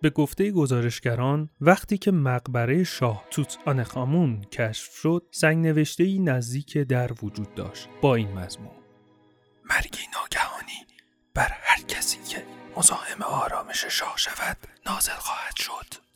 به گفته گزارشگران وقتی که مقبره شاه توت آنخامون کشف شد سنگ نوشته ای نزدیک در وجود داشت با این مضمون. مرگی ناگهانی بر هر کسی که مزاحم آرامش شاه شود نازل خواهد شد.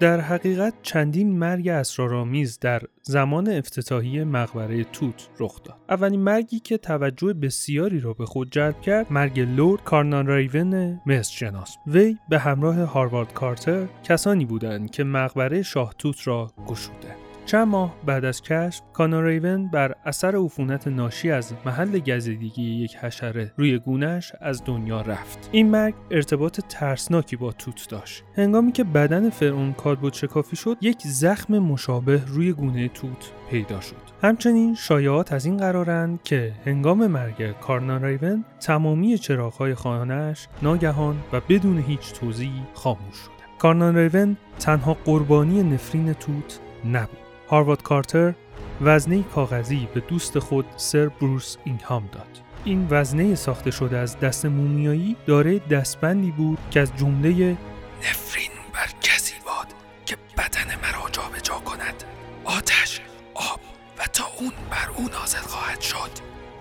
در حقیقت چندین مرگ اسرارآمیز در زمان افتتاحی مقبره توت رخ داد. اولین مرگی که توجه بسیاری را به خود جلب کرد، مرگ لورد کارنان رایون مصر شناس. وی به همراه هاروارد کارتر کسانی بودند که مقبره شاه توت را گشودند. چند ماه بعد از کشف کانا ریون بر اثر عفونت ناشی از محل گزیدگی یک حشره روی گونش از دنیا رفت. این مرگ ارتباط ترسناکی با توت داشت. هنگامی که بدن فرعون کالبد شکافی شد یک زخم مشابه روی گونه توت پیدا شد. همچنین شایعات از این قرارند که هنگام مرگ کارنان ریون تمامی چراغهای خانهاش ناگهان و بدون هیچ توضیحی خاموش شد. کارنان ریون تنها قربانی نفرین توت نبود. هاروارد کارتر وزنه کاغذی به دوست خود سر بروس اینگهام داد. این وزنه ساخته شده از دست مومیایی داره دستبندی بود که از جمله نفرین بر کسی باد که بدن مرا جابجا کند. آتش آب و تا اون بر او نازل خواهد شد.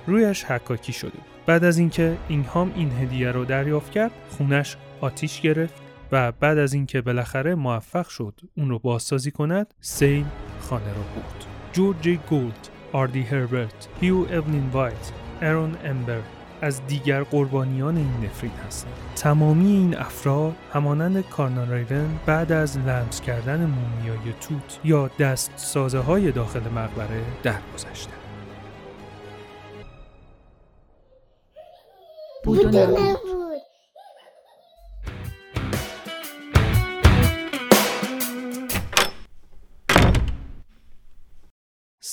رویش حکاکی شده بعد از اینکه اینهام این هدیه رو دریافت کرد خونش آتیش گرفت و بعد از اینکه بالاخره موفق شد اون رو بازسازی کند سیل خانه را بود جورج گولد آردی هربرت هیو اولین وایت ارون امبر از دیگر قربانیان این نفرین هستند. تمامی این افراد همانند کارنان ریون بعد از لمس کردن مومیای توت یا دست سازه های داخل مقبره درگذشتند. بود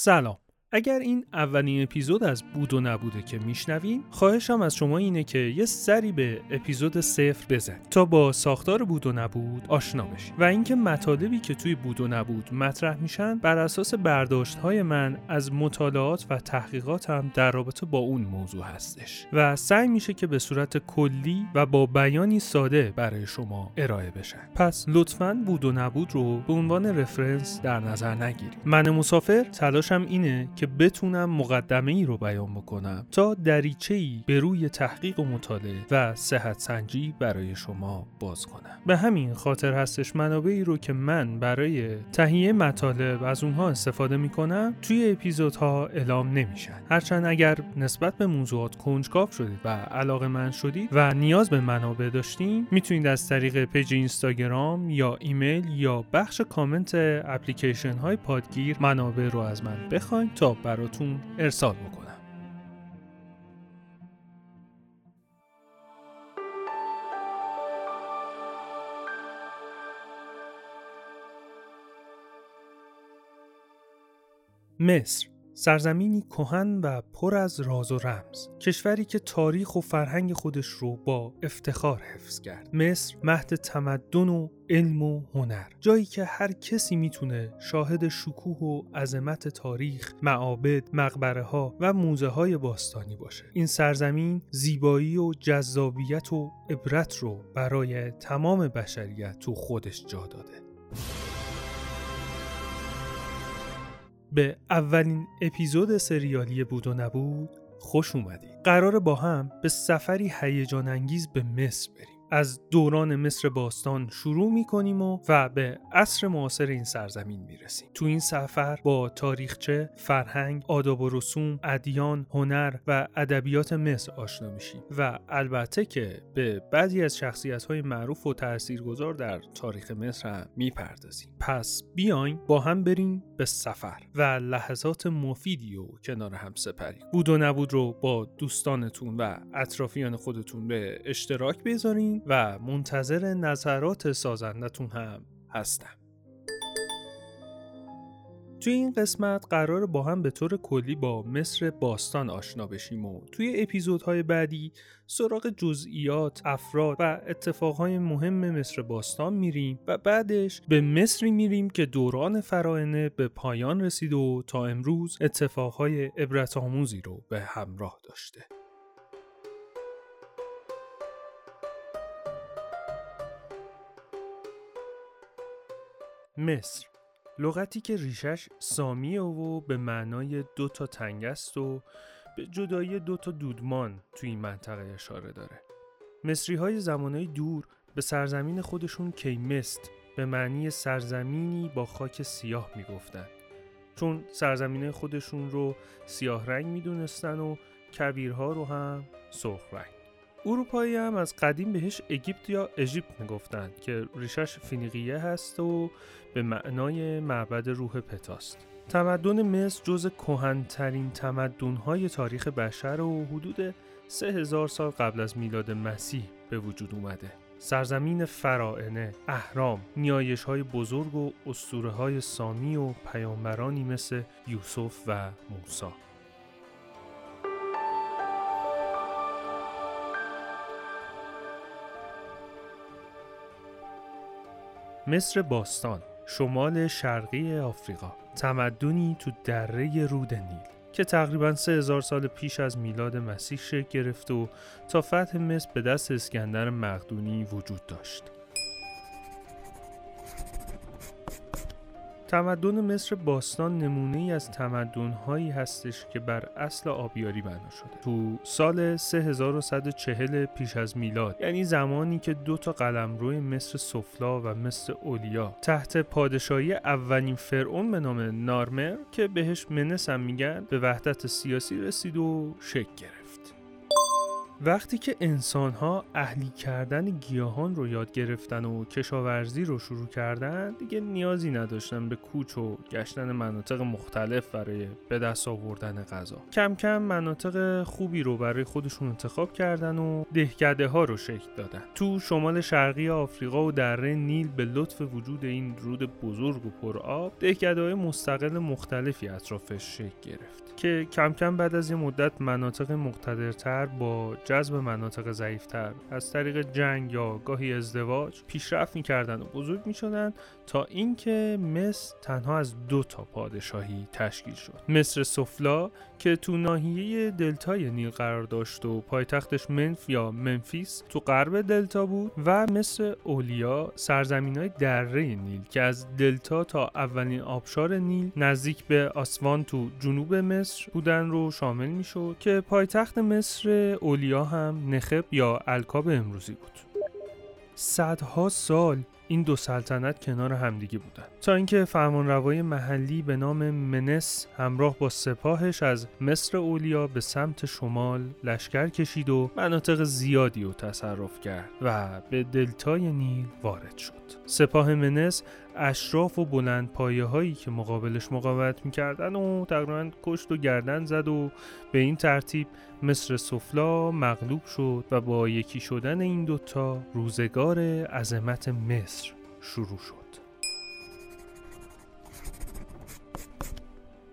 salo. اگر این اولین اپیزود از بود و نبوده که میشنویم خواهشم از شما اینه که یه سری به اپیزود صفر بزن تا با ساختار بود و نبود آشنا بشید و اینکه مطالبی که توی بود و نبود مطرح میشن بر اساس برداشت های من از مطالعات و تحقیقاتم در رابطه با اون موضوع هستش. و سعی میشه که به صورت کلی و با بیانی ساده برای شما ارائه بشن. پس لطفا بود و نبود رو به عنوان رفرنس در نظر نگیرید. من مسافر تلاشم اینه که بتونم مقدمه ای رو بیان بکنم تا دریچه ای به روی تحقیق و مطالعه و صحت سنجی برای شما باز کنم. به همین خاطر هستش منابعی رو که من برای تهیه مطالب از اونها استفاده می‌کنم توی اپیزودها اعلام نمیشن. هرچند اگر نسبت به موضوعات کنجکاو شدید و علاقه‌مند شدید و نیاز به منابع داشتیم می‌تونید از طریق page اینستاگرام یا ایمیل یا بخش comment application های پادگیر منابع رو از من بخواید تا براتون ارسال بکنم. مصر سرزمینی کهن و پر از راز و رمز. کشوری که تاریخ و فرهنگ خودش رو با افتخار حفظ کرد. مصر مهد تمدن و علم و هنر. جایی که هر کسی می‌تونه شاهد شکوه و عظمت تاریخ معابد مقبره ها و موزه های باستانی باشه. این سرزمین زیبایی و جذابیت و عبرت رو برای تمام بشریت تو خودش جا داده. به اولین اپیزود سریالی بود و نبود خوش اومدید. قرار با هم به سفری هیجان انگیز به مصر بریم. از دوران مصر باستان شروع می کنیم و, و به عصر معاصر این سرزمین می رسیم. تو این سفر با تاریخچه، فرهنگ، آداب و رسوم، ادیان، هنر و ادبیات مصر آشنا میشیم و البته که به بعضی از شخصیت های معروف و تاثیرگذار در تاریخ مصر هم می‌پردازیم. پس بیاین با هم بریم به سفر و لحظات مفیدی و کنار هم سپری. بود و نبود رو با دوستانتون و اطرافیان خودتون به اشتراک بذارین و منتظر نظرات سازندتون هم هستم توی این قسمت قرار با هم به طور کلی با مصر باستان آشنا بشیم و توی اپیزودهای بعدی سراغ جزئیات، افراد و اتفاقهای مهم مصر باستان میریم و بعدش به مصری میریم که دوران فراعنه به پایان رسید و تا امروز اتفاقهای عبرت آموزی رو به همراه داشته. مصر لغتی که ریشش سامیه و به معنای دو تا تنگ است و به جدایی دو تا دودمان توی این منطقه اشاره داره. مصری های زمانهای دور به سرزمین خودشون کیمست به معنی سرزمینی با خاک سیاه می‌گفتن. چون سرزمین خودشون رو سیاه رنگ می‌دونستن و کبیرها رو هم سرخ رنگ اروپایی هم از قدیم بهش اگیپت یا اژیپت می‌گفتن که ریشش فینیقیه هست و به معنای معبد روح پتاست تمدن مصر جز کهنترین تمدن‌های تاریخ بشر و حدود سه هزار سال قبل از میلاد مسیح به وجود اومده سرزمین فرائنه، اهرام، نیایش های بزرگ و اسطوره های سامی و پیامبرانی مثل یوسف و موسی. مصر باستان شمال شرقی آفریقا تمدنی تو دره رود نیل که تقریبا 3000 سال پیش از میلاد مسیح شکل گرفت و تا فتح مصر به دست اسکندر مقدونی وجود داشت. تمدن مصر باستان نمونه ای از تمدن هایی هستش که بر اصل آبیاری بنا شده. تو سال 3140 پیش از میلاد یعنی زمانی که دو تا قلمرو مصر سفلا و مصر اولیا تحت پادشاهی اولین فرعون به نام نارمر که بهش منس میگن به وحدت سیاسی رسید و شکل گرفت. وقتی که انسان ها اهلی کردن گیاهان رو یاد گرفتن و کشاورزی رو شروع کردن دیگه نیازی نداشتن به کوچ و گشتن مناطق مختلف برای به دست آوردن غذا. کم کم مناطق خوبی رو برای خودشون انتخاب کردن و دهکده ها رو شکل دادن. تو شمال شرقی آفریقا و دره نیل به لطف وجود این رود بزرگ و پرآب دهکده های مستقل مختلفی اطرافش شکل گرفت که کم کم بعد از یه مدت مناطق مقتدرتر با جذب مناطق ضعیفتر. از طریق جنگ یا گاهی ازدواج پیشرفت می‌کردن و بزرگ می‌شدن تا اینکه مصر تنها از دو تا پادشاهی تشکیل شد. مصر سفلا که تو ناحیه دلتای نیل قرار داشت و پایتختش منف یا منفیس تو غرب دلتا بود و مصر اولیا سرزمین های دره نیل که از دلتا تا اولین آبشار نیل نزدیک به آسوان تو جنوب مصر بودن رو شامل می‌شد که پایتخت مصر اولیا هم نخب یا الکاب امروزی بود. صدها سال این دو سلطنت کنار همدیگه بودن. تا اینکه فرمانروای محلی به نام منس همراه با سپاهش از مصر اولیا به سمت شمال لشکر کشید و مناطق زیادی رو تصرف کرد و به دلتای نیل وارد شد. سپاه منس اشراف و بلند پایه هایی که مقابلش مقاومت می‌کردن و تقریبا کشت و گردن زد و به این ترتیب مصر سفلا مغلوب شد و با یکی شدن این دوتا روزگار عظمت مصر شروع شد.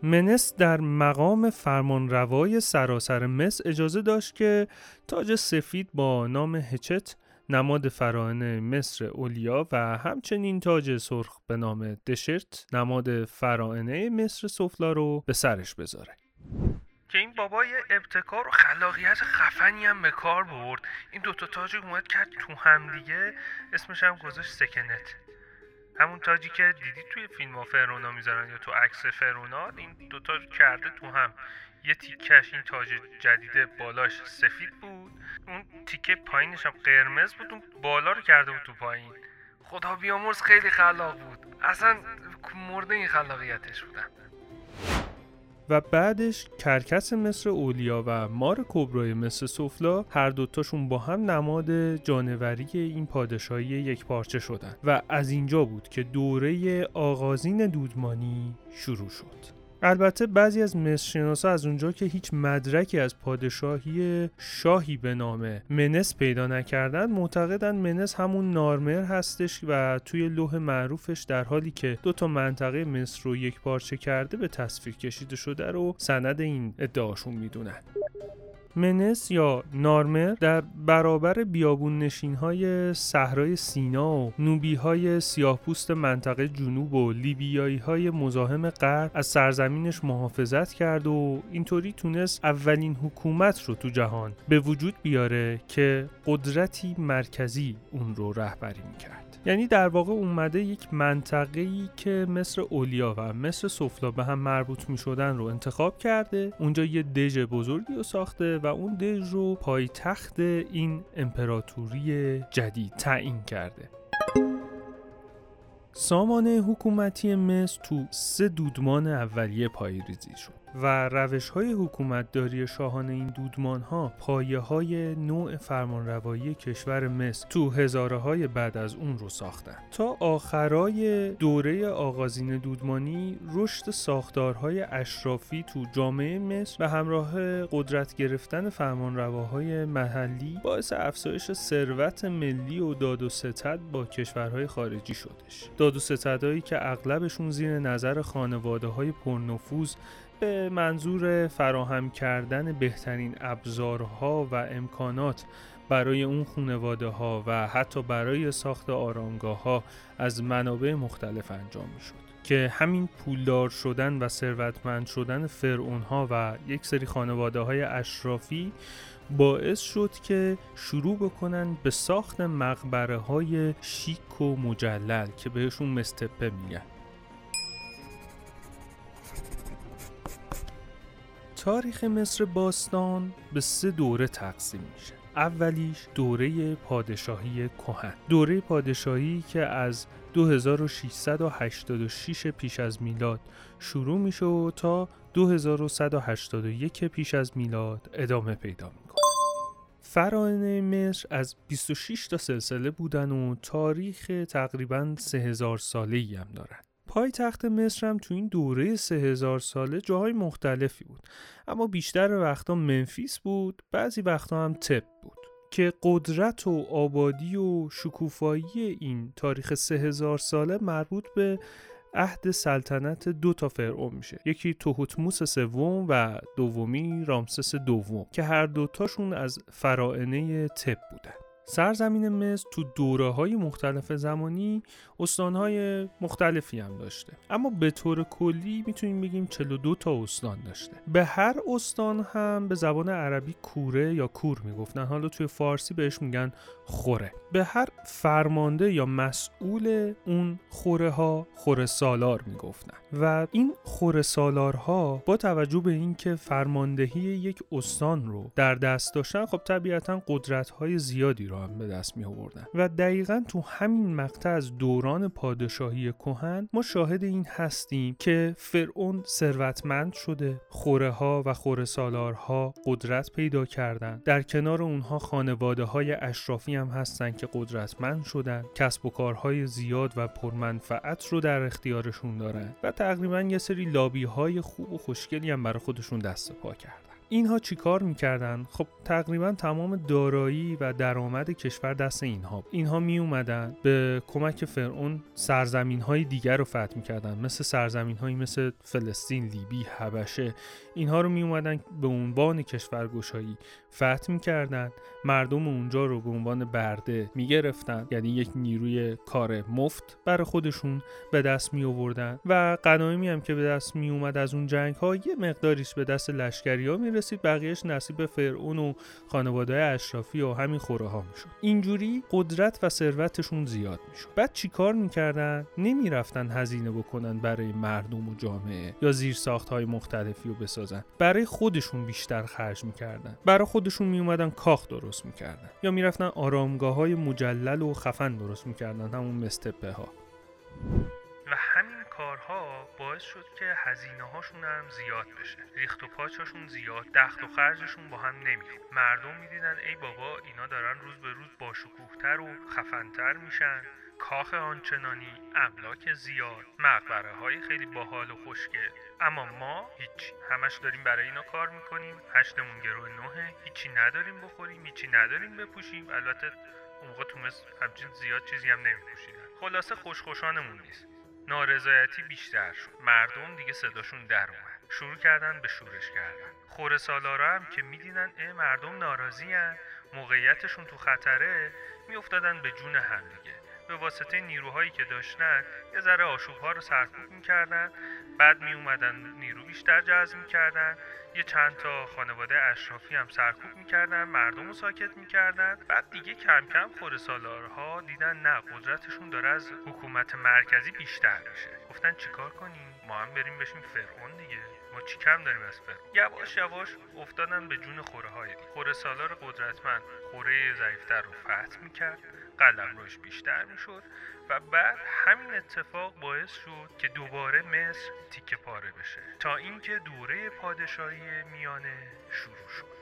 منس در مقام فرمانروای سراسر مصر اجازه داشت که تاج سفید با نام هچت نماد فرانه مصر اولیا و همچنین تاج سرخ به نام دشرت نماد فرانه مصر سفلا رو به سرش بذاره. که این بابای ابتکار و خلاقیت خفنی هم به کار برد. این دوتا تاج اومد کرد تو هم دیگه. اسمش هم گذاشت سکنت. همون تاجی که دیدی توی فیلم ها فرونا می‌ذارن یا تو عکس فرونا این دوتا کرده تو هم. یه تیکش این تاج جدیده بالاش سفید بود. اون تیکه پایینش هم قرمز بود اون بالا رو کرده بود تو پایین. خدا بیامرز خیلی خلاق بود. اصلا مرده این خلاقیتش بودن. و بعدش کرکس مصر اولیا و مار کبرای مصر سفلا هر دوتاشون با هم نماد جانوری این پادشاهی یک پارچه شدن. و از اینجا بود که دوره آغازین دودمانی شروع شد. البته بعضی از مصرشناسا از اونجا که هیچ مدرکی از پادشاهی شاهی به نام منس پیدا نکردن معتقدن منس همون نارمر هستش و توی لوح معروفش در حالی که دو تا منطقه مصر رو یک پارچه کرده به تصویر کشیده شده رو سند این ادعاشون می‌دونن. منس یا نارمر در برابر بیابون نشین های صحرای سینا و نوبی های سیاهپوست منطقه جنوب و لیبیایی های مزاحم غرب از سرزمینش محافظت کرد و اینطوری تونست اولین حکومت رو تو جهان به وجود بیاره که قدرتی مرکزی اون رو رهبری می‌کرد. یعنی در واقع اومده یک منطقه ای که مثل اولیا و مثل سفلا به هم مربوط می شدن رو انتخاب کرده. اونجا یه دژ بزرگی رو ساخته و اون دژ رو پایتخت این امپراتوری جدید تعیین کرده. سامانه حکومتی مصر تو سه دودمان اولیه پایریزی شد. و روش های حکومتداری شاهان این دودمان ها پایه های نوع فرمانروایی کشور مصر تو هزاره های بعد از اون رو ساختن. تا آخرای دوره آغازین دودمانی رشد ساختارهای اشرافی تو جامعه مصر به همراه قدرت گرفتن فرمانرواهای محلی باعث افزایش ثروت ملی و داد و ستد با کشورهای خارجی شدش. داد و ستدهایی که اغلبشون زیر نظر خانواده های پرنفوذ به منظور فراهم کردن بهترین ابزارها و امکانات برای اون خانواده ها و حتی برای ساخت آرامگاه ها از منابع مختلف انجام می شد که همین پولدار شدن و ثروتمند شدن فرعون ها و یک سری خانواده های اشرافی باعث شد که شروع بکنن به ساخت مقبره های شیک و مجلل که بهشون مستپه میگن. تاریخ مصر باستان به سه دوره تقسیم میشه. اولیش دوره پادشاهی کهن. دوره پادشاهی که از 2686 پیش از میلاد شروع میشه و تا 2181 پیش از میلاد ادامه پیدا می‌کنه. فرانه مصر از 26 تا سلسله بودن و تاریخ تقریبا 3000 ساله ای هم دارن. پای تخت مصر هم تو این دوره سه هزار ساله جاهای مختلفی بود. اما بیشتر وقتا منفیس بود بعضی وقتا هم تپ بود. که قدرت و آبادی و شکوفایی این تاریخ سه هزار ساله مربوط به عهد سلطنت دو تا فرعون میشه. یکی توهوتموس سوم و دومی رامسس دوم که هر دوتاشون از فرائنه تپ بودن. سرزمین مصر تو دوره های مختلف زمانی استانهای مختلفی هم داشته. اما به طور کلی می‌تونیم بگیم 42 تا استان داشته. به هر استان هم به زبان عربی کوره یا کور می‌گفتن. حالا توی فارسی بهش میگن خوره. به هر فرمانده یا مسئول اون خوره ها خوره سالار می‌گفتن. و این خوره سالارها با توجه به اینکه فرماندهی یک استان رو در دست داشتن خب طبیعتا قدرت های زیادی رو هم به دست می آوردن و دقیقا تو همین مقطع از دوران پادشاهی کهن ما شاهد این هستیم که فرعون ثروتمند شده خوره ها و خوره سالارها قدرت پیدا کردن در کنار اونها خانواده های اشرافی هم هستن که قدرتمند شدن. کسب و کارهای زیاد و پرمنفعت رو در اختیارشون دارن. و تقریبا یه سری لابی های خوب و خوشگلی هم برای خودشون دست پا کردن. اینها چیکار می‌کردن؟ خب تقریبا تمام دارایی و درآمد کشور دست اینها اینها می اومدن به کمک فرعون سرزمین های دیگر رو فتح می‌کردن. مثل سرزمین هایی مثل فلسطین لیبی حبشه. اینها رو می اومدن به عنوان کشورگشایی فتح می‌کردن. مردم اونجا رو به عنوان برده می‌گرفتن. یعنی یک نیروی کار مفت برای خودشون به دست می آوردن و قنایمی هم که به دست می اومد از اون جنگ ها یه مقداریش به دست لشکری ها رسید بقیهش نصیب فرعون و خانواده اشرافی و همین خوره ها می‌شد. اینجوری قدرت و ثروتشون زیاد می‌شد. بعد چیکار می‌کردن؟ نمی‌رفتن هزینه بکنن برای مردم و جامعه یا زیر ساخت های مختلفی رو بسازن. برای خودشون بیشتر خرج می‌کردن. برای خودشون میومدن کاخ درست می‌کردن. یا می‌رفتن آرامگاه های مجلل و خفن درست می‌کردن همون مستپه ها کارها باعث شد که هزینه هاشون هم زیاد بشه. ریخت و پاچشون زیاد دخت و خرجشون با هم نمی‌خورد مردم می‌دیدن ای بابا اینا دارن روز به روز با شکوهتر و خفنتر میشن. کاخ آنچنانی املاک زیاد مقبره های خیلی باحال و خوشگل اما ما هیچ همش داریم برای اینا کار می‌کنیم. هشتمون گروه نهه هیچی نداریم بخوریم هیچی نداریم بپوشیم. البته اون موقع تو همچین زیاد چیزی هم نمیپوشیدن. خلاصه خوشخوشانمون نیست. نارضایتی بیشتر شد. مردم دیگه صداشون در اومد. شروع کردن به شورش کردن. خوره سالارا هم که می‌دیدن اه مردم ناراضی موقعیتشون تو خطره. میافتادن به جون همدیگه به واسطه نیروهایی که داشتن یه ذره آشوب ها رو سرکوب می‌کردن. بعد می اومدن نیرو بیشتر جذب می‌کردن. یه چند تا خانواده اشرافی هم سرکوب می‌کردن مردم رو ساکت می‌کردن. بعد دیگه کم کم سالارها دیدن نه قدرتشون داره از حکومت مرکزی بیشتر میشه. گفتن چیکار کنیم؟ ما هم بریم بشیم فرعون دیگه. ما چی کم داریم از فرعون؟ یواش یواش افتادن به جون خوره های خوره سالار قدرتمند خوره ضعیفتر رو فتح می‌کرد قلم روش بیشتر می‌شد و بعد همین اتفاق باعث شد که دوباره مصر تیکه پاره بشه. تا اینکه دوره پادشاهی میانه شروع شد.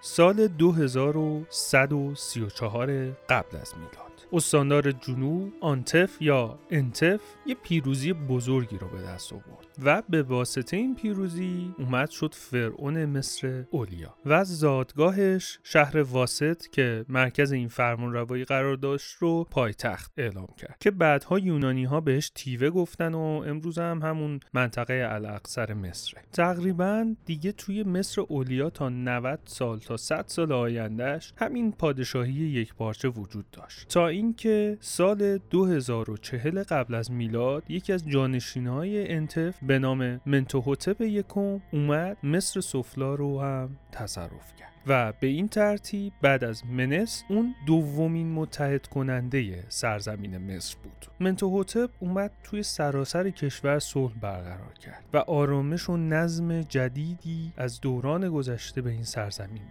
سال 2134 قبل از میلاد. استاندار جنوب آنتف یا انتف یه پیروزی بزرگی رو به دست آورد و به واسطه این پیروزی اومد شد فرعون مصر اولیا و زادگاهش شهر واسط که مرکز این فرمان روایی قرار داشت رو پایتخت اعلام کرد که بعدها یونانی ها بهش تیوه گفتن و امروز هم همون منطقه الاقصر مصره تقریبا دیگه توی مصر اولیا تا 90 سال تا 100 سال آیندهش همین پادشاهی یک پارچه وجود داشت. تا اینکه سال 2040 قبل از میلاد یکی از جانشینهای انتف به نام منتوهوتپ یکم اومد مصر سفلا رو هم تصرف کرد. و به این ترتیب بعد از منس اون دومین متحد کننده سرزمین مصر بود. منتوهوتپ اومد توی سراسر کشور صلح برقرار کرد و آرامش و نظم جدیدی از دوران گذشته به این سرزمین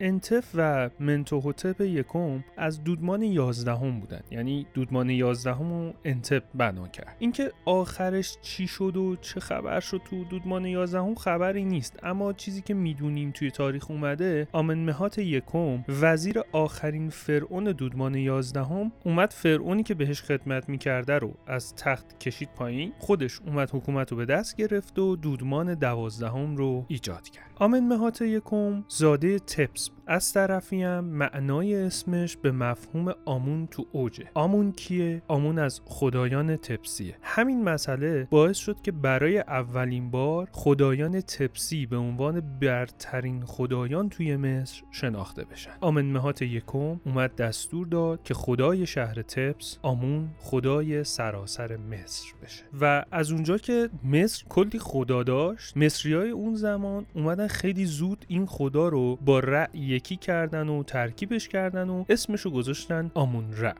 انتف و منتوهوتپ یکم از دودمان یازدهم بودن. یعنی دودمان یازدهم و انتپ بنا کرد. اینکه آخرش چی شد و چه خبر شد تو دودمان یازدهم خبری نیست. اما چیزی که می‌دونیم توی تاریخ اومده آمنمهات یکم وزیر آخرین فرعون دودمان یازدهم اومد فرعونی که بهش خدمت می‌کرده رو از تخت کشید پایین. خودش اومد حکومت رو به دست گرفت و دودمان دوازدهم رو ایجاد کرد. آمنمهات یکم زاده تپس. از طرفی هم معنای اسمش به مفهوم آمون تو اوجه. آمون کیه؟ آمون از خدایان تپسیه. همین مسئله باعث شد که برای اولین بار خدایان تپسی به عنوان برترین خدایان توی مصر شناخته بشن. آمنمهات یکم اومد دستور داد که خدای شهر تپس آمون خدای سراسر مصر بشه. و از اونجا که مصر کلی خدا داشت مصریای اون زمان اومدن خیلی زود این خدا رو با رأی یکی کردن و ترکیبش کردن و اسمشو گذاشتن آمون رع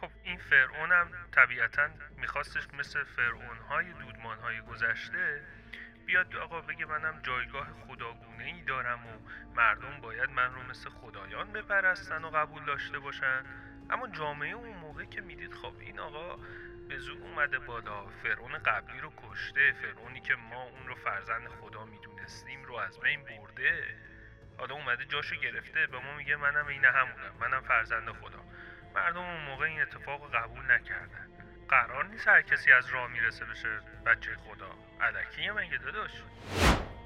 خب این فرعون هم طبیعتا میخواستش مثل فرعون های دودمان های گذشته بیاد آقا بگه منم جایگاه خداگونه ای دارم و مردم باید من رو مثل خدایان بپرستن و قبول داشته باشن. اما جامعه اون موقع که می‌دید خب این آقا به زور اومده بالا فرعون قبلی رو کشته. فرعونی که ما اون رو فرزند خدا می‌دونستیم رو از بین برده. حالا اومده جاشو گرفته. به ما میگه منم این همونم. منم فرزند خدا. مردم اون موقع این اتفاق قبول نکردن. قرار نیست هر کسی از راه می‌رسه بشه بچه خدا. علکیه مگه داداش.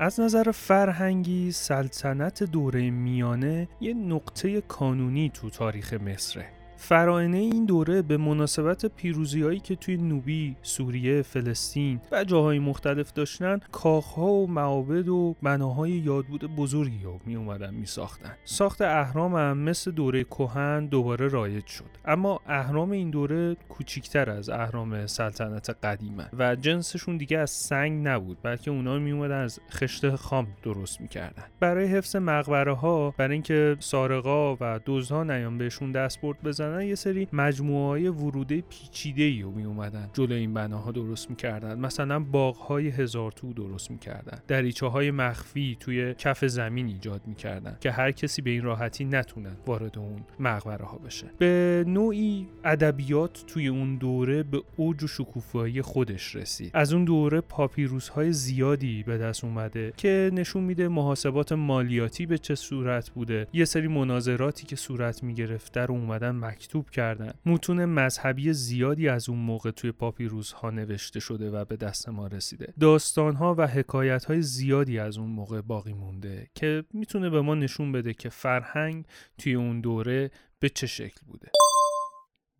از نظر فرهنگی سلطنت دوره میانه یه نقطه کانونی تو تاریخ مصره. فراینه این دوره به مناسبت پیروزی هایی که توی نوبی، سوریه، فلسطین و جاهای مختلف داشتن کاخها و معابد و بناهای یادبود بزرگی رو می اومدن می ساختن. ساخت اهرام هم مثل دوره کهن دوباره رایج شد اما اهرام این دوره کوچیکتر از اهرام سلطنت قدیمه و جنسشون دیگه از سنگ نبود بلکه اونا می اومدن از خشت خام درست می‌کردن برای حفظ مقبره ها برای اینکه سارقا و دزدها نیان بهشون دستبرد بزنن یه سری مجموعه های وروده پیچیده ای می اومدن جلو این بناها درست می‌کردن. مثلا باغ های هزار تو درست می‌کردن. دریچه های مخفی توی کف زمین ایجاد می‌کردن که هر کسی به این راحتی نتونن وارد اون مقبره ها بشه. به نوعی ادبیات توی اون دوره به اوج و شکوفایی خودش رسید. از اون دوره پاپیروس های زیادی به دست اومده که نشون میده محاسبات مالیاتی به چه صورت بوده. یه سری مناظراتی که صورت می‌گرفته رو اومدن مکتوب کردن. متون مذهبی زیادی از اون موقع توی پاپیروس ها نوشته شده و به دست ما رسیده. داستان ها و حکایت های زیادی از اون موقع باقی مونده که می‌تونه به ما نشون بده که فرهنگ توی اون دوره به چه شکل بوده.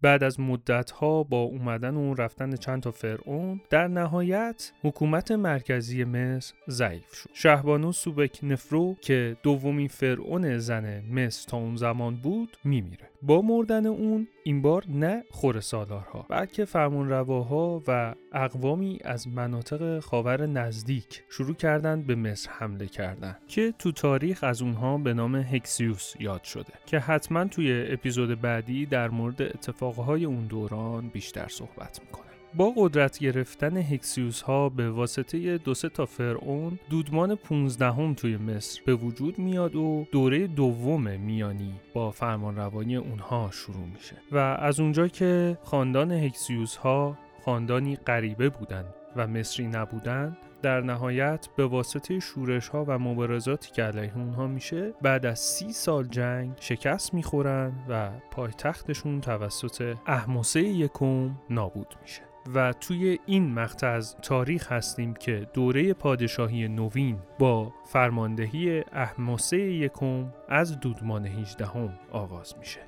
بعد از مدتها با اومدن و رفتن چند تا فرعون در نهایت حکومت مرکزی مصر ضعیف شد. شهبانو سوبک نفرو که دومین فرعون زن مصر تا اون زمان بود میمیره. با مردن اون این بار نه خور سالارها بلکه فرمان رواها و اقوامی از مناطق خاور نزدیک شروع کردند به مصر حمله کردن که تو تاریخ از اونها به نام هکسیوس یاد شده که حتما توی اپیزود بعدی در مورد اتفاقهای اون دوران بیشتر صحبت می‌کنه. با قدرت گرفتن هکسیوس ها به واسطه دو سه تا فرعون دودمان 15 هم توی مصر به وجود میاد و دوره دوم میانی با فرمانروایی اونها شروع میشه. و از اونجا که خاندان هکسیوس ها خاندانی غریبه بودند و مصری نبودند در نهایت به واسطه شورش ها و مبارزاتی که علیه اونها میشه بعد از سی سال جنگ شکست می‌خورن و پایتختشون توسط احمسه یکم نابود میشه. و توی این مقطع از تاریخ هستیم که دوره پادشاهی نوین با فرماندهی احمسه یکم از دودمان 18 هم آغاز میشه.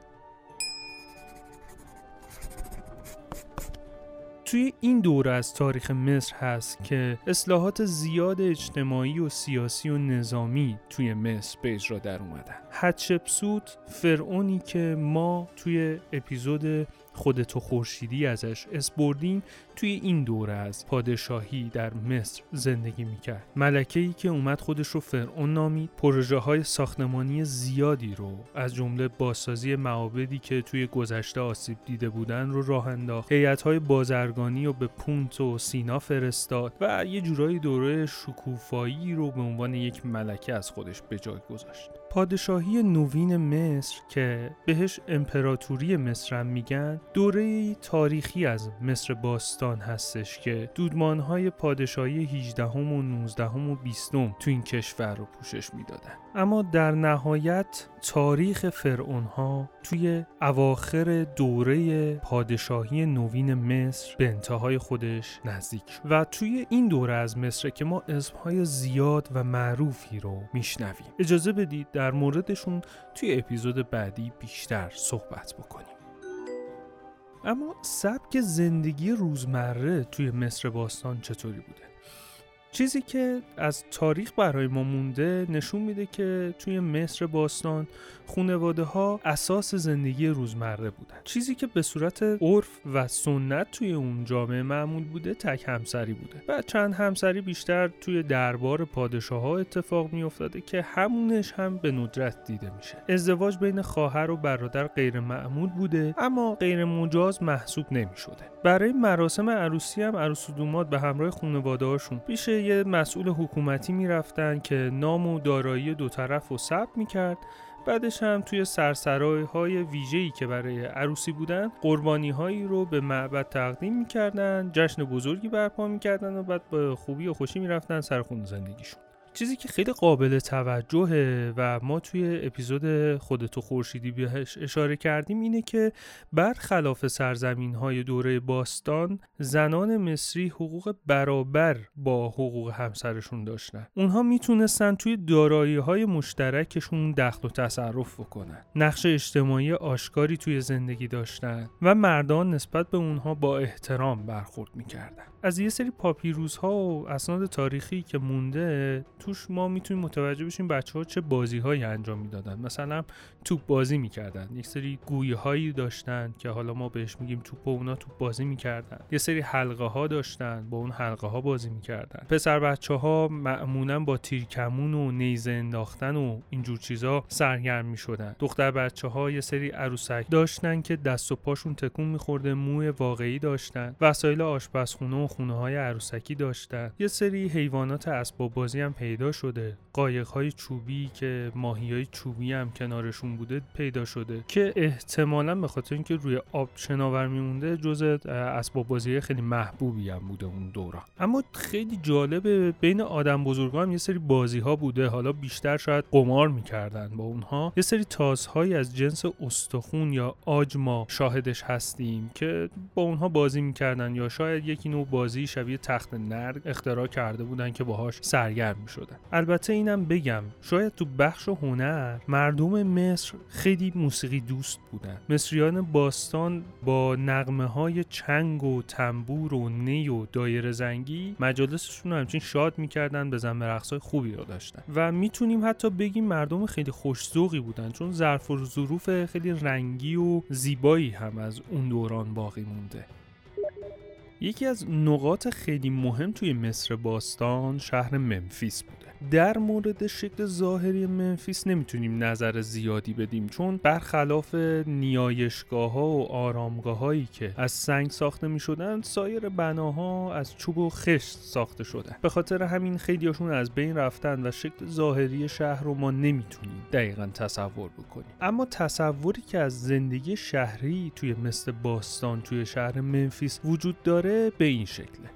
توی این دوره از تاریخ مصر هست که اصلاحات زیاد اجتماعی و سیاسی و نظامی توی مصر به اجرا در اومدن. حتشپسوت فرعونی که ما توی اپیزود خودتو خورشیدی ازش اسپردیم توی این دوره از پادشاهی در مصر زندگی می‌کرد. ملکه ای که اومد خودش رو فرعون نامید. پروژه های ساختمانی زیادی رو از جمله بازسازی معابدی که توی گذشته آسیب دیده بودن رو راه انداخت. هیئت های بازرگانی رو به پونت و سینا فرستاد و یه جورایی دوره شکوفایی رو به عنوان یک ملکه از خودش به جای گذاشت. پادشاهی نوین مصر که بهش امپراتوری مصر هم میگن دوره تاریخی از مصر باستان هستش که دودمانهای پادشاهی 18 هم و 19 هم و 20 تو این کشور رو پوشش می‌دادن. اما در نهایت تاریخ فرعون ها توی اواخر دوره پادشاهی نوین مصر به انتهای خودش نزدیک شد و توی این دوره از مصر که ما اسمهای زیاد و معروفی رو میشنویم اجازه بدید در موردشون توی اپیزود بعدی بیشتر صحبت بکنیم اما سبک زندگی روزمره توی مصر باستان چطوری بوده؟ چیزی که از تاریخ برای ما مونده نشون میده که توی مصر باستان خونواده ها اساس زندگی روزمره بودن. چیزی که به صورت عرف و سنت توی اون جامعه معمول بوده تک همسری بوده. و چند همسری بیشتر توی دربار پادشاه ها اتفاق میافتاده که همونش هم به ندرت دیده میشه. ازدواج بین خواهر و برادر غیر معمول بوده اما غیر مجاز محسوب نمی‌شده. برای مراسم عروسی هم عروس و دوماد به همراه خانواده هاشون پیش یه مسئول حکومتی می‌رفتن که نام و دارایی دو طرف رو ثبت می‌کرد. بعدش هم توی سرسرای های ویژه‌ای که برای عروسی بودن قربانی هایی رو به معبد تقدیم می‌کردن جشن بزرگی برپا می‌کردن و بعد به خوبی و خوشی می‌رفتن سر خون زندگیشون. چیزی که خیلی قابل توجهه و ما توی اپیزود خودتو خورشیدی بهش اشاره کردیم اینه که برخلاف سرزمین های دوره باستان زنان مصری حقوق برابر با حقوق همسرشون داشتن. اونها می‌تونستن توی دارایی های مشترکشون دخل و تصرف بکنن. نقش اجتماعی آشکاری توی زندگی داشتن و مردان نسبت به اونها با احترام برخورد می‌کردن. از یه سری پاپیروس ها و اسناد تاریخی که مونده توش ما می‌تونیم متوجه بشیم بچه ها چه بازی هایی انجام می‌دادن. مثلا توپ بازی می‌کردن. یک سری گویی هایی داشتن که حالا ما بهش میگیم توپ و اونا توپ بازی می‌کردن. یه سری حلقه ها داشتن با اون حلقه ها بازی می‌کردن. پسر بچه ها معمولا با تیرکمون و نیزه انداختن و اینجور چیزا سرگرم می‌شدن. دختر بچه ها یه سری عروسک داشتن که دست و پاشون تکون میخورده موی واقعی داشتن. وسایل آشپزخونه و خونه های عروسکی داشتن. یه سری حیوانات اسباب بازی هم پیدا شده. قایق های چوبی که ماهی های چوبی هم کنارشون بوده پیدا شده. که احتمالا به خاطر اینکه روی آب شناور میمونده جز اسباب بازی خیلی محبوبی هم بوده اون دوران اما خیلی جالبه بین آدم بزرگان هم یه سری بازی ها بوده. حالا بیشتر شاید قمار می‌کردن با اونها. یه سری تازهایی از جنس استخون یا آج ما شاهدش هستیم که با اونها بازی می‌کردن یا شاید یکی نوع بازی شبیه تخت نرد اختراع کرده بودن که باهاش سرگرم می شدن البته اینم بگم شاید تو بخش هنر مردم مصر خیلی موسیقی دوست بودن. مصریان باستان با نغمه های چنگ و تنبور و نی و دایره زنگی مجالسشون رو همچین شاد می‌کردن به زن خوبی رو داشتن. و می‌تونیم حتی بگیم مردم خیلی خوشذوقی بودن چون ظرف و ظروف خیلی رنگی و زیبایی هم از اون دوران باقی مونده. یکی از نقاط خیلی مهم توی مصر باستان شهر ممفیس بوده. در مورد شکل ظاهری منفیس نمی‌تونیم نظر زیادی بدیم چون برخلاف نیایشگاه ها و آرامگاه هایی که از سنگ ساخته می شدن سایر بناها از چوب و خشت ساخته شده. به خاطر همین خیلیاشون از بین رفتن و شکل ظاهری شهر رو ما نمی‌تونیم دقیقا تصور بکنیم. اما تصوری که از زندگی شهری توی مثل باستان توی شهر منفیس وجود داره به این شکله.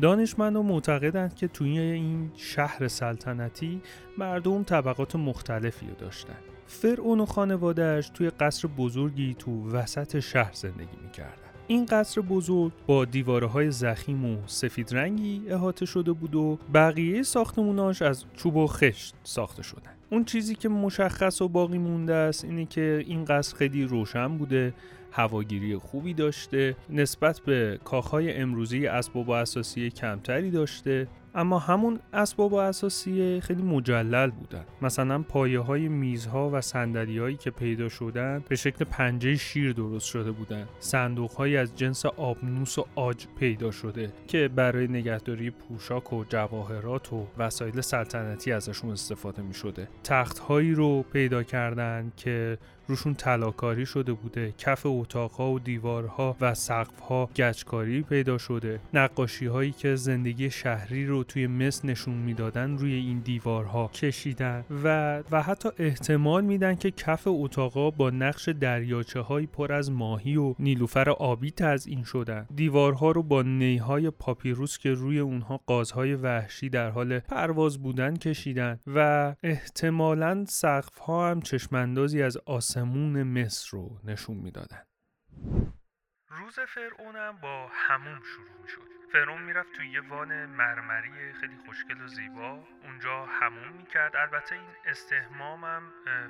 دانشمندان معتقدند که توی این شهر سلطنتی مردم طبقات مختلفی رو داشتن. فرعون و خانوادهش توی قصر بزرگی تو وسط شهر زندگی می‌کردن. این قصر بزرگ با دیواره های زخیم و سفید رنگی احاطه شده بود و بقیه ساختموناش از چوب و خشت ساخته شدن. اون چیزی که مشخص و باقی مونده است اینه که این قصر خیلی روشن بوده هواگیری خوبی داشته نسبت به کاخهای امروزی اسباب و اساسی کمتری داشته اما همون اسباب اساسی خیلی مجلل بودن. مثلا پایه های میزها و سندلی هایی که پیدا شدن به شکل پنجه شیر درست شده بودن. صندوق هایی از جنس آبنوس و آج پیدا شده که برای نگهداری پوشاک و جواهرات و وسایل سلطنتی ازشون استفاده می شده تخت هایی رو پیدا کردن که روشون طلاکاری شده بوده. کف اتاقها و دیوارها و سقفها گچکاری پیدا شده. نقاشی هایی که زندگی شهری رو توی مصر نشون می‌دادن روی این دیوارها کشیدن و و حتی احتمال میدن که کف اتاقا با نقش دریاچه های پر از ماهی و نیلوفر آبی تزئین شدن. دیوارها رو با نیهای پاپیروس که روی اونها قازهای وحشی در حال پرواز بودن کشیدن و احتمالا سقفها هم چشماندازی از آسمون مصر رو نشون می‌دادن. روز فرعونم با هموم شروع می شد فرعون می‌رفت توی یه وان مرمری خیلی خوشگل و زیبا. اونجا هموم می‌کرد. البته این استهمامم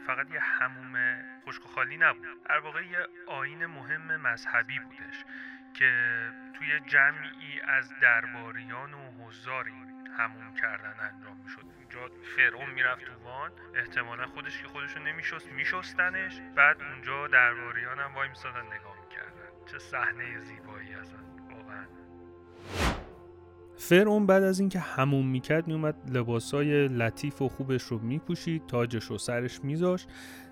فقط یه هموم خشک و خالی نبود. در واقع یه آین مهم مذهبی بودش که توی جمعی از درباریان و حضاری هموم کردن انجام می‌شد. فرعون می‌رفت تو وان. احتمالا خودش که خودشو نمیشست میشستنش. بعد اونجا درباریان هم وای میسادن نگاه می‌کردن. چه صحنه زیبایی هستن واقعا. فرعون بعد از اینکه هموم می‌کرد میومد لباسای لطیف و خوبش رو میپوشید تاجش رو سرش میذاشت.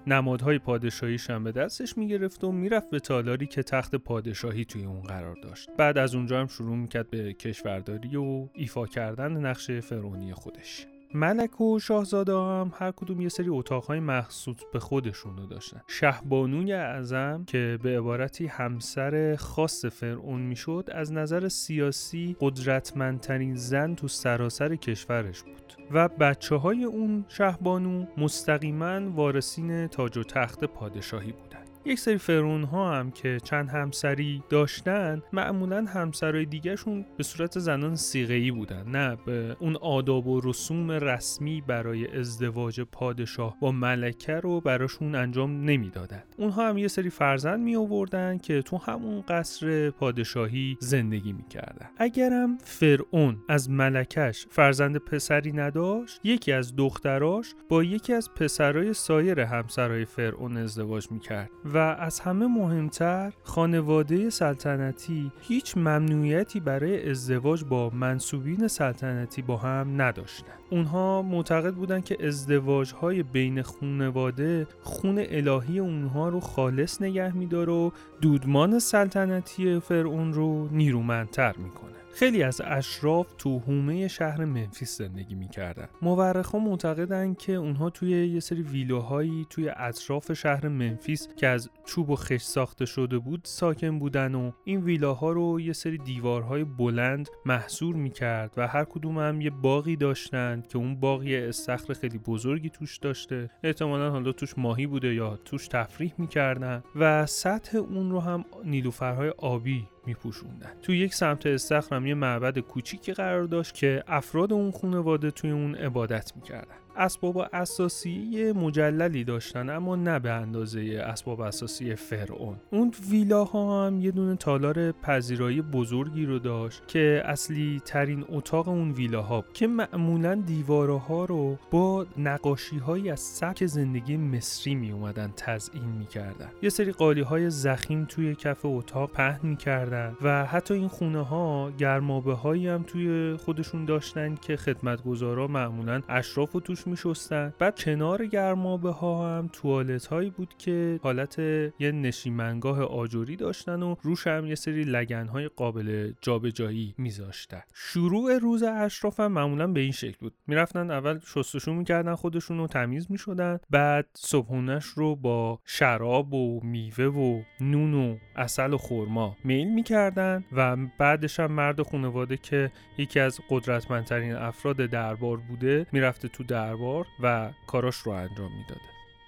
نمادهای پادشاهیش هم به دستش می‌گرفت و می‌رفت به تالاری که تخت پادشاهی توی اون قرار داشت. بعد از اونجا هم شروع می‌کرد به کشورداری و ایفا کردن نقش فرعونی خودش. ملک و شاهزاده هم هر کدوم یه سری اتاقهای مخصوص به خودشون رو داشتن. شهبانوی اعظم که به عبارتی همسر خاص فرعون می‌شد از نظر سیاسی قدرتمندترین زن تو سراسر کشورش بود. و بچه های اون شهبانو مستقیما وارثین تاج و تخت پادشاهی بودن یک سری فرون ها هم که چند همسری داشتن معمولا همسرای دیگهشون به صورت زنان سیغهی بودن نه به اون آداب و رسوم رسمی برای ازدواج پادشاه با ملکه رو براشون انجام نمی‌دادن. اونها هم یه سری فرزند می آوردن که تو همون قصر پادشاهی زندگی می‌کردن. اگرم فرعون از ملکش فرزند پسری نداشت یکی از دختراش با یکی از پسرای سایر همسرای فرعون ازدواج می‌کرد. و از همه مهمتر خانواده سلطنتی هیچ ممنوعیتی برای ازدواج با منصوبین سلطنتی با هم نداشتند. اونها معتقد بودند که ازدواج های بین خانواده خون الهی اونها رو خالص نگه میداره و دودمان سلطنتی فرعون رو نیرومندتر می‌کنه. خیلی از اشراف تو حومه شهر منفیس زندگی می‌کردن. مورخا معتقدن که اونها توی یه سری ویلوهایی توی اطراف شهر منفیس که از چوب و خش ساخته شده بود ساکن بودن و این ویلاها رو یه سری دیوارهای بلند محصور می‌کرد و هر کدوم هم یه باقی داشتند که اون باقی استخر خیلی بزرگی توش داشته. احتمالا حالا توش ماهی بوده یا توش تفریح می‌کردن. و سطح اون رو هم نیلوفرهای آبی میپوشوندن. تو یک سمت استخر هم یه معبد کوچیکی قرار داشت که افراد اون خانواده توی اون عبادت می‌کردن. اسباب اساسی مجللی داشتن اما نه به اندازه اسباب اساسی فرعون. اون ویلاها هم یه دونه تالار پذیرایی بزرگی رو داشت که اصلی ترین اتاق اون ویلاها که معمولا دیوارها رو با نقاشی های از سبک زندگی مصری می اومدن تزئین می‌کردن. یه سری قالی های زخیم توی کف اتاق پهن می‌کردن و حتی این خونه ها گرمابه هایی هم توی خودشون داشتن که خدمتگزارا معمولا اشراف و توش میشستن. بعد کنار گرمابه ها هم توالت هایی بود که حالت یه نشیمنگاه آجوری داشتن و روش هم یه سری لگن های قابل جابجایی میذاشتن. شروع روز اشراف هم معمولا به این شکل بود. می‌رفتن اول شستشو می‌کردن خودشون رو تمیز می‌شدن. بعد صبحونش رو با شراب و میوه و نون و اصل و خورما میل می‌کردن و بعدش هم مرد خانواده که یکی از قدرتمندترین افراد دربار بوده می‌رفته تو دربار و کاراش رو انجام می‌داده.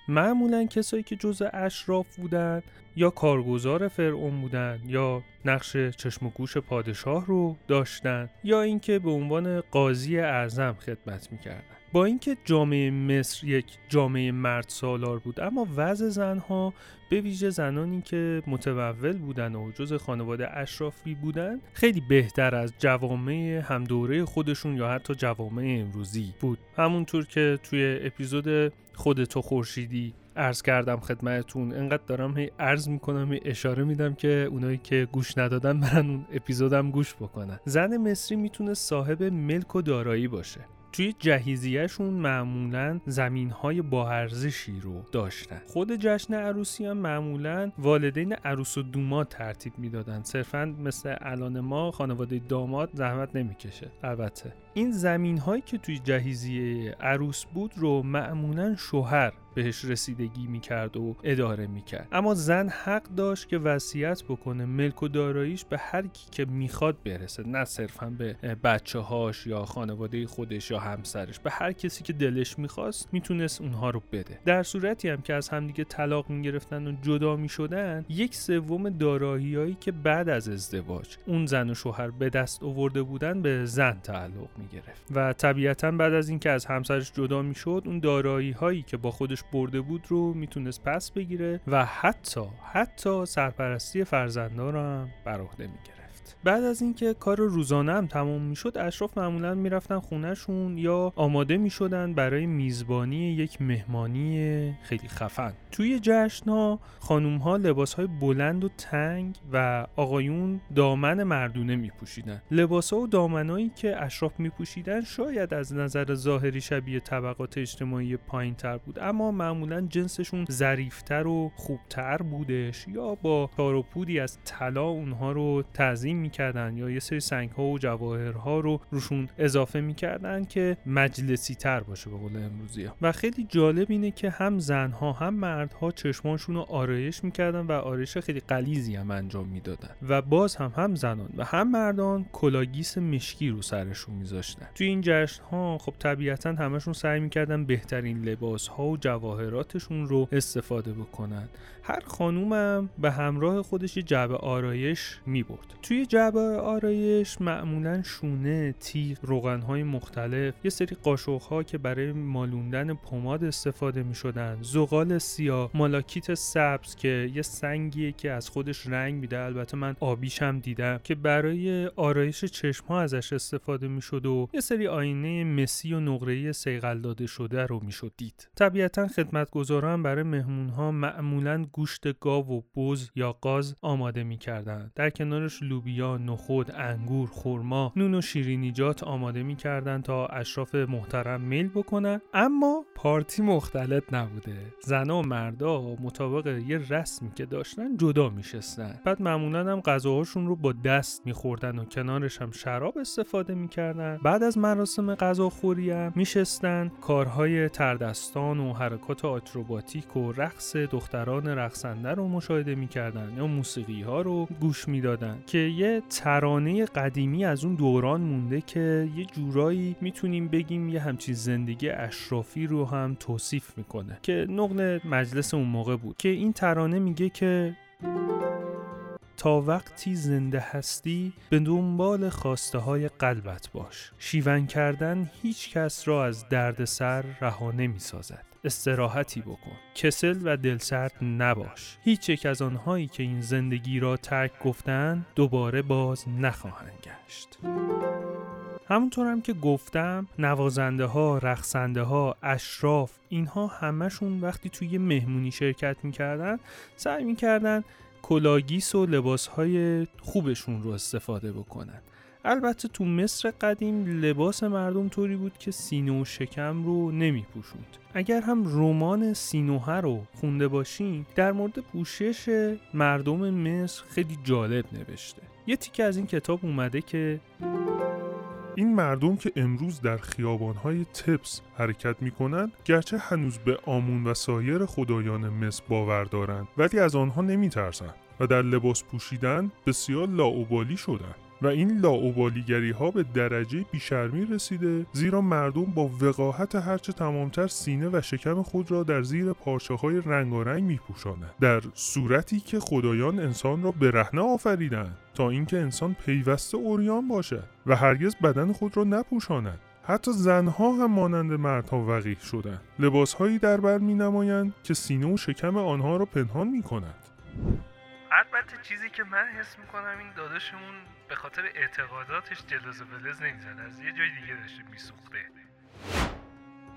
معمولا کسایی که جزء اشراف بودن یا کارگزار فرعون بودن یا نقش چشم و گوش پادشاه رو داشتن یا اینکه به عنوان قاضی اعظم خدمت می‌کردن. با اینکه جامعه مصر یک جامعه مرد سالار بود اما وضع زنها به ویژه زنانی که متول بودن و جز خانواده اشرافی بودن خیلی بهتر از جوامع همدوره خودشون یا حتی جوامع امروزی بود. همونطور که توی اپیزود خودتو خورشیدی عرض کردم خدمتتون انقدر دارم هی عرض می‌کنم هی اشاره میدم که اونایی که گوش ندادن برن اون اپیزودم گوش بکنن. زن مصری می‌تونه صاحب ملک و دارایی باشه. توی جهیزیهشون معمولا زمین های با ارزشی رو داشتن. خود جشن عروسی هم معمولا والدین عروس و دوماد ترتیب می‌دادن. صرفا مثل الان ما خانواده داماد زحمت نمی‌کشه. البته. این زمین هایی که توی جهیزیه عروس بود رو معمولا شوهر بهش رسیدگی می‌کرد و اداره می‌کرد. اما زن حق داشت که وصیت بکنه ملک و داراییش به هر کی که می‌خواد برسه نه صرفا به بچه هاش یا خانواده خودش یا همسرش. به هر کسی که دلش می‌خواست می‌تونست اونها رو بده. در صورتی هم که از همدیگه طلاق می‌گرفتن و جدا می‌شدن یک سوم داراییهایی که بعد از ازدواج اون زن و شوهر به دست آورده بودن به زن تعلق می‌گرفت. و طبیعتا بعد از اینکه از همسرش جدا می‌شد اون دارایی هایی که با خودش برده بود رو می‌تونست پس بگیره و حتی حتی سرپرستی فرزنده رو هم بر می‌گیره بعد از اینکه کار روزانه هم تمام می‌شد اشراف معمولا می‌رفتن خونهشون یا آماده می‌شدن برای میزبانی یک مهمانی خیلی خفن. توی جشن ها خانوم ها لباس های بلند و تنگ و آقایون دامن مردونه میپوشیدن. لباس ها و دامنایی که اشراف میپوشیدن شاید از نظر ظاهری شبیه طبقات اجتماعی پایین تر بود اما معمولا جنسشون ظریفتر و خوبتر بودش یا با تار از طلا اونها رو تزئین می‌کردن یا یه سری سنگ ها و جواهرها رو روشون اضافه می‌کردن که مجلسی تر باشه به قول امروزی. ها. و خیلی جالب اینه که هم زنها هم مردها چشمانشون رو آرایش می‌کردن و آرایش خیلی غلیظی هم انجام می‌دادن. و باز هم هم زنان و هم مردان کلاگیس مشکی رو سرشون میذاشتن. توی این جشن ها خب طبیعتا همشون سعی می‌کردن بهترین لباس ها و جواهراتشون رو استفاده بکنن. هر خانومم به همراه خودش جعبه آرایش می‌برد. توی جعبه آرایش معمولا شونه، تیغ، روغنهای مختلف یه سری قاشقها که برای مالوندن پماد استفاده می شدن زغال سیاه، مالاکیت سبز که یه سنگیه که از خودش رنگ میده. البته من آبیشم دیدم که برای آرایش چشم ها ازش استفاده می شد و یه سری آینه مسی و نقره‌ای سیقل داده شده رو می‌شد دید. طبیعتا خدمتگزاران برای مهمون ها معمولا گوشت گاو و بز یا قاز آماده می‌کردند. در کنارش لوبیا نخود انگور خرما نون و شیرینیجات آماده می‌کردند تا اشراف محترم میل بکنن اما پارتی مختلط نبوده. زن و مردا مطابق یه رسمی که داشتن جدا میشستن. بعد معمولا هم غذاهاشون رو با دست میخوردن و کنارش هم شراب استفاده می‌کردن. بعد از مراسم غذاخوری هم میشستن. کارهای تردستان و حرکات آکروباتیک و رقص دختران رقصنده رو مشاهده می‌کردن یا موسیقی ها رو گوش می‌دادن که یه ترانه قدیمی از اون دوران مونده که یه جورایی می‌تونیم بگیم یه همچین زندگی اشرافی رو هم توصیف می‌کنه که نقل مجلس اون موقع بود که این ترانه میگه که تا وقتی زنده هستی به دنبال خواسته های قلبت باش. شیون کردن هیچ کس را از دردسر رها نمی سازد استراحتی بکن. کسل و دلسرد نباش. هیچ یک از آنهایی که این زندگی را ترک گفتن دوباره باز نخواهند گشت. همونطور هم که گفتم نوازنده ها، رقصنده ها، اشراف اینها همشون وقتی توی مهمونی شرکت می‌کردن سعی می‌کردن کلاگیس و لباس های خوبشون رو استفاده بکنن. البته تو مصر قدیم لباس مردم طوری بود که سینه و شکم رو نمی پوشوند. اگر هم رمان سینوه رو خونده باشین در مورد پوشش مردم مصر خیلی جالب نوشته یه تیکه از این کتاب اومده که این مردم که امروز در خیابانهای تبس حرکت می کنند گرچه هنوز به آمون و سایر خدایان مصر باور دارند ولی از آنها نمی ترسند و در لباس پوشیدن بسیار لاعبالی شدند و این لاعبالیگری ها به درجه بیشرمی رسیده زیرا مردم با وقاحت هرچه تمامتر سینه و شکم خود را در زیر پارچه های رنگارنگ می پوشانند در صورتی که خدایان انسان را برهنه آفریدند تا اینکه انسان پیوسته اوریان باشد و هرگز بدن خود را نپوشاند. حتی زنها هم مانند مردها وقیح شدند. لباسهایی در بر می نمایند که سینه و شکم آنها را پنهان می کند البته چیزی که من حس می‌کنم این داداشمون به خاطر اعتقاداتش جلوز و بلز نمی‌زد از یه جای دیگه داشته میسوخته.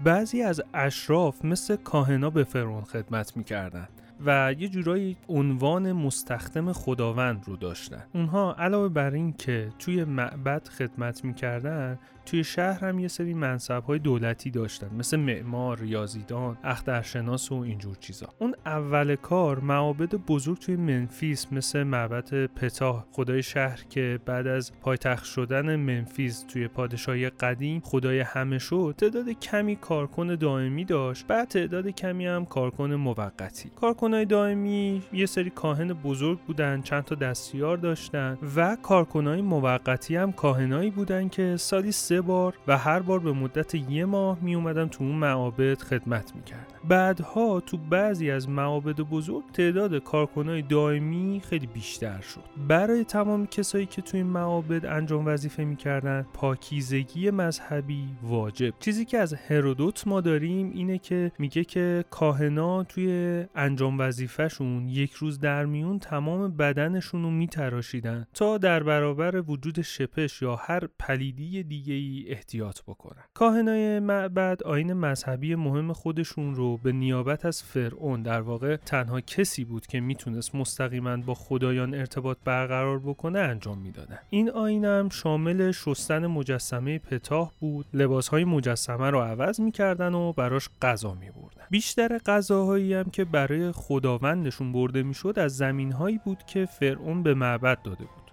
بعضی از اشراف مثل کاهنا به فرعون خدمت می‌کردن. و یه جورایی عنوان مستخدم خداوند رو داشتن. اونها علاوه بر این که توی معبد خدمت می‌کردن توی شهر هم یه سری منصب های دولتی داشتن مثل معمار، ریاضیدان، اخترشناس و اینجور چیزا. اون اول کار معابد بزرگ توی منفیس مثل معبد پتاه خدای شهر که بعد از پایتخت شدن منفیس توی پادشاهی قدیم خدای همه شد تعداد کمی کارکن دائمی داشت بعد تعداد کمی هم کارکن موقتی. کارکنای دائمی یه سری کاهن بزرگ بودن چند تا دستیار داشتن و کارکنای موقتی هم کاهنایی بودن که سالی سه بار و هر بار به مدت یه ماه می اومدن تو اون معابد خدمت می‌کردن. بعدها تو بعضی از معابد بزرگ تعداد کارکنای دائمی خیلی بیشتر شد. برای تمام کسایی که توی این معابد انجام وظیفه می‌کردن پاکیزگی مذهبی واجب. چیزی که از هرودوت ما داریم اینه که میگه که کاهنا توی انجام وظیفهشون یک روز در میون تمام بدنشون رو میتراشیدن تا در برابر وجود شپش یا هر پلیدی دیگه احتیاط بکنن. کاهنای معبد آین مذهبی مهم خودشون رو به نیابت از فرعون در واقع تنها کسی بود که می‌تونست مستقیما با خدایان ارتباط برقرار بکنه انجام می‌دادن. این آینم شامل شستن مجسمه پتاه بود لباسهای مجسمه رو عوض می‌کردن و براش غذا میبردن. بیشتر غذاهایی هم که برای خداوندشون برده می‌شد از زمینهایی بود که فرعون به معبد داده بود.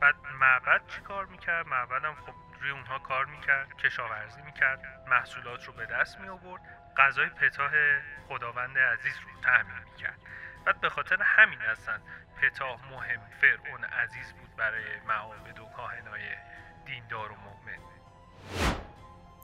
بعد معبد چی کار می‌کرد؟ معبدم خب روی اونها کار می‌کرد کشاورزی می‌کرد محصولات رو به دست می آورد غذای پتاه خداوند عزیز رو تأمین می‌کرد. بعد به خاطر همین هستن پتاه مهم فرعون عزیز بود برای معابد و کاهنای دیندار و مؤمن.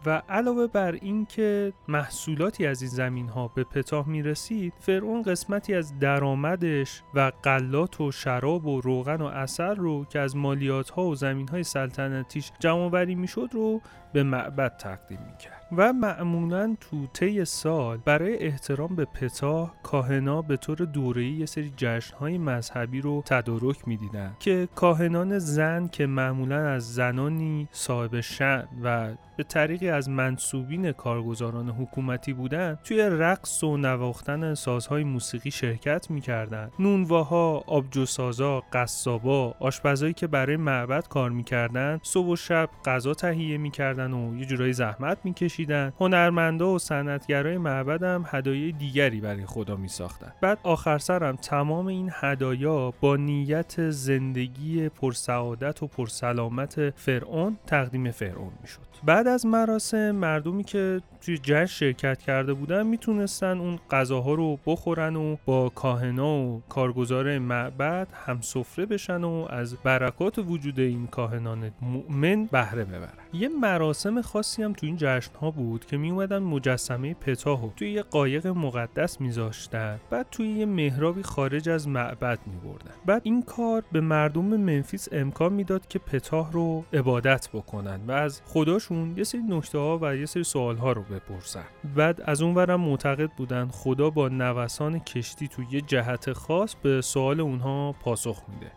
و علاوه بر اینکه محصولاتی از این زمین ها به پتاه می رسید فرعون قسمتی از درآمدش و قلات و شراب و روغن و اثر رو که از مالیات ها و زمین های سلطنتیش جمع بری می شد رو به معبد تقدیم می کرد و معمولا تو طی سال برای احترام به پتاه کاهنا به طور دوره‌ای یه سری جشنهای مذهبی رو تدارک می‌دیدن که کاهنان زن که معمولا از زنانی صاحب شن و به طریقی از منصوبین کارگزاران حکومتی بودن توی رقص و نواختن سازهای موسیقی شرکت می‌کردن. نونواها، آبجوسازا، قصابا، آشپزایی که برای معبد کار می‌کردن صبح و شب غذا تهیه می‌کردن و یه جورایی زحمت میکشیدن. هنرمندا و صنعتگرای معبد هم هدایای دیگری برای خدا میساختن. بعد آخر سرم تمام این هدایا با نیت زندگی پرسعادت و پرسلامت فرعون تقدیم فرعون می‌شد. بعد از مراسم مردمی که توی جشن شرکت کرده بودن می‌تونستن اون غذاها رو بخورن و با کاهنا و کارگزار معبد هم سفره بشن و از برکات وجود این کاهنان مؤمن بهره ببرن. یه مراسم خاصی هم تو این جشن ها بود که می اومدن مجسمه پتاهو توی یه قایق مقدس میذاشتن. بعد توی یه محرابی خارج از معبد می بردن بعد این کار به مردم منفیس امکان می‌داد که پتاه رو عبادت بکنن و از خداشون یه سری نکته ها و یه سری سوال ها رو بپرسن. بعد از اون ورم معتقد بودن خدا با نوسان کشتی توی یه جهت خاص به سوال اونها پاسخ میده.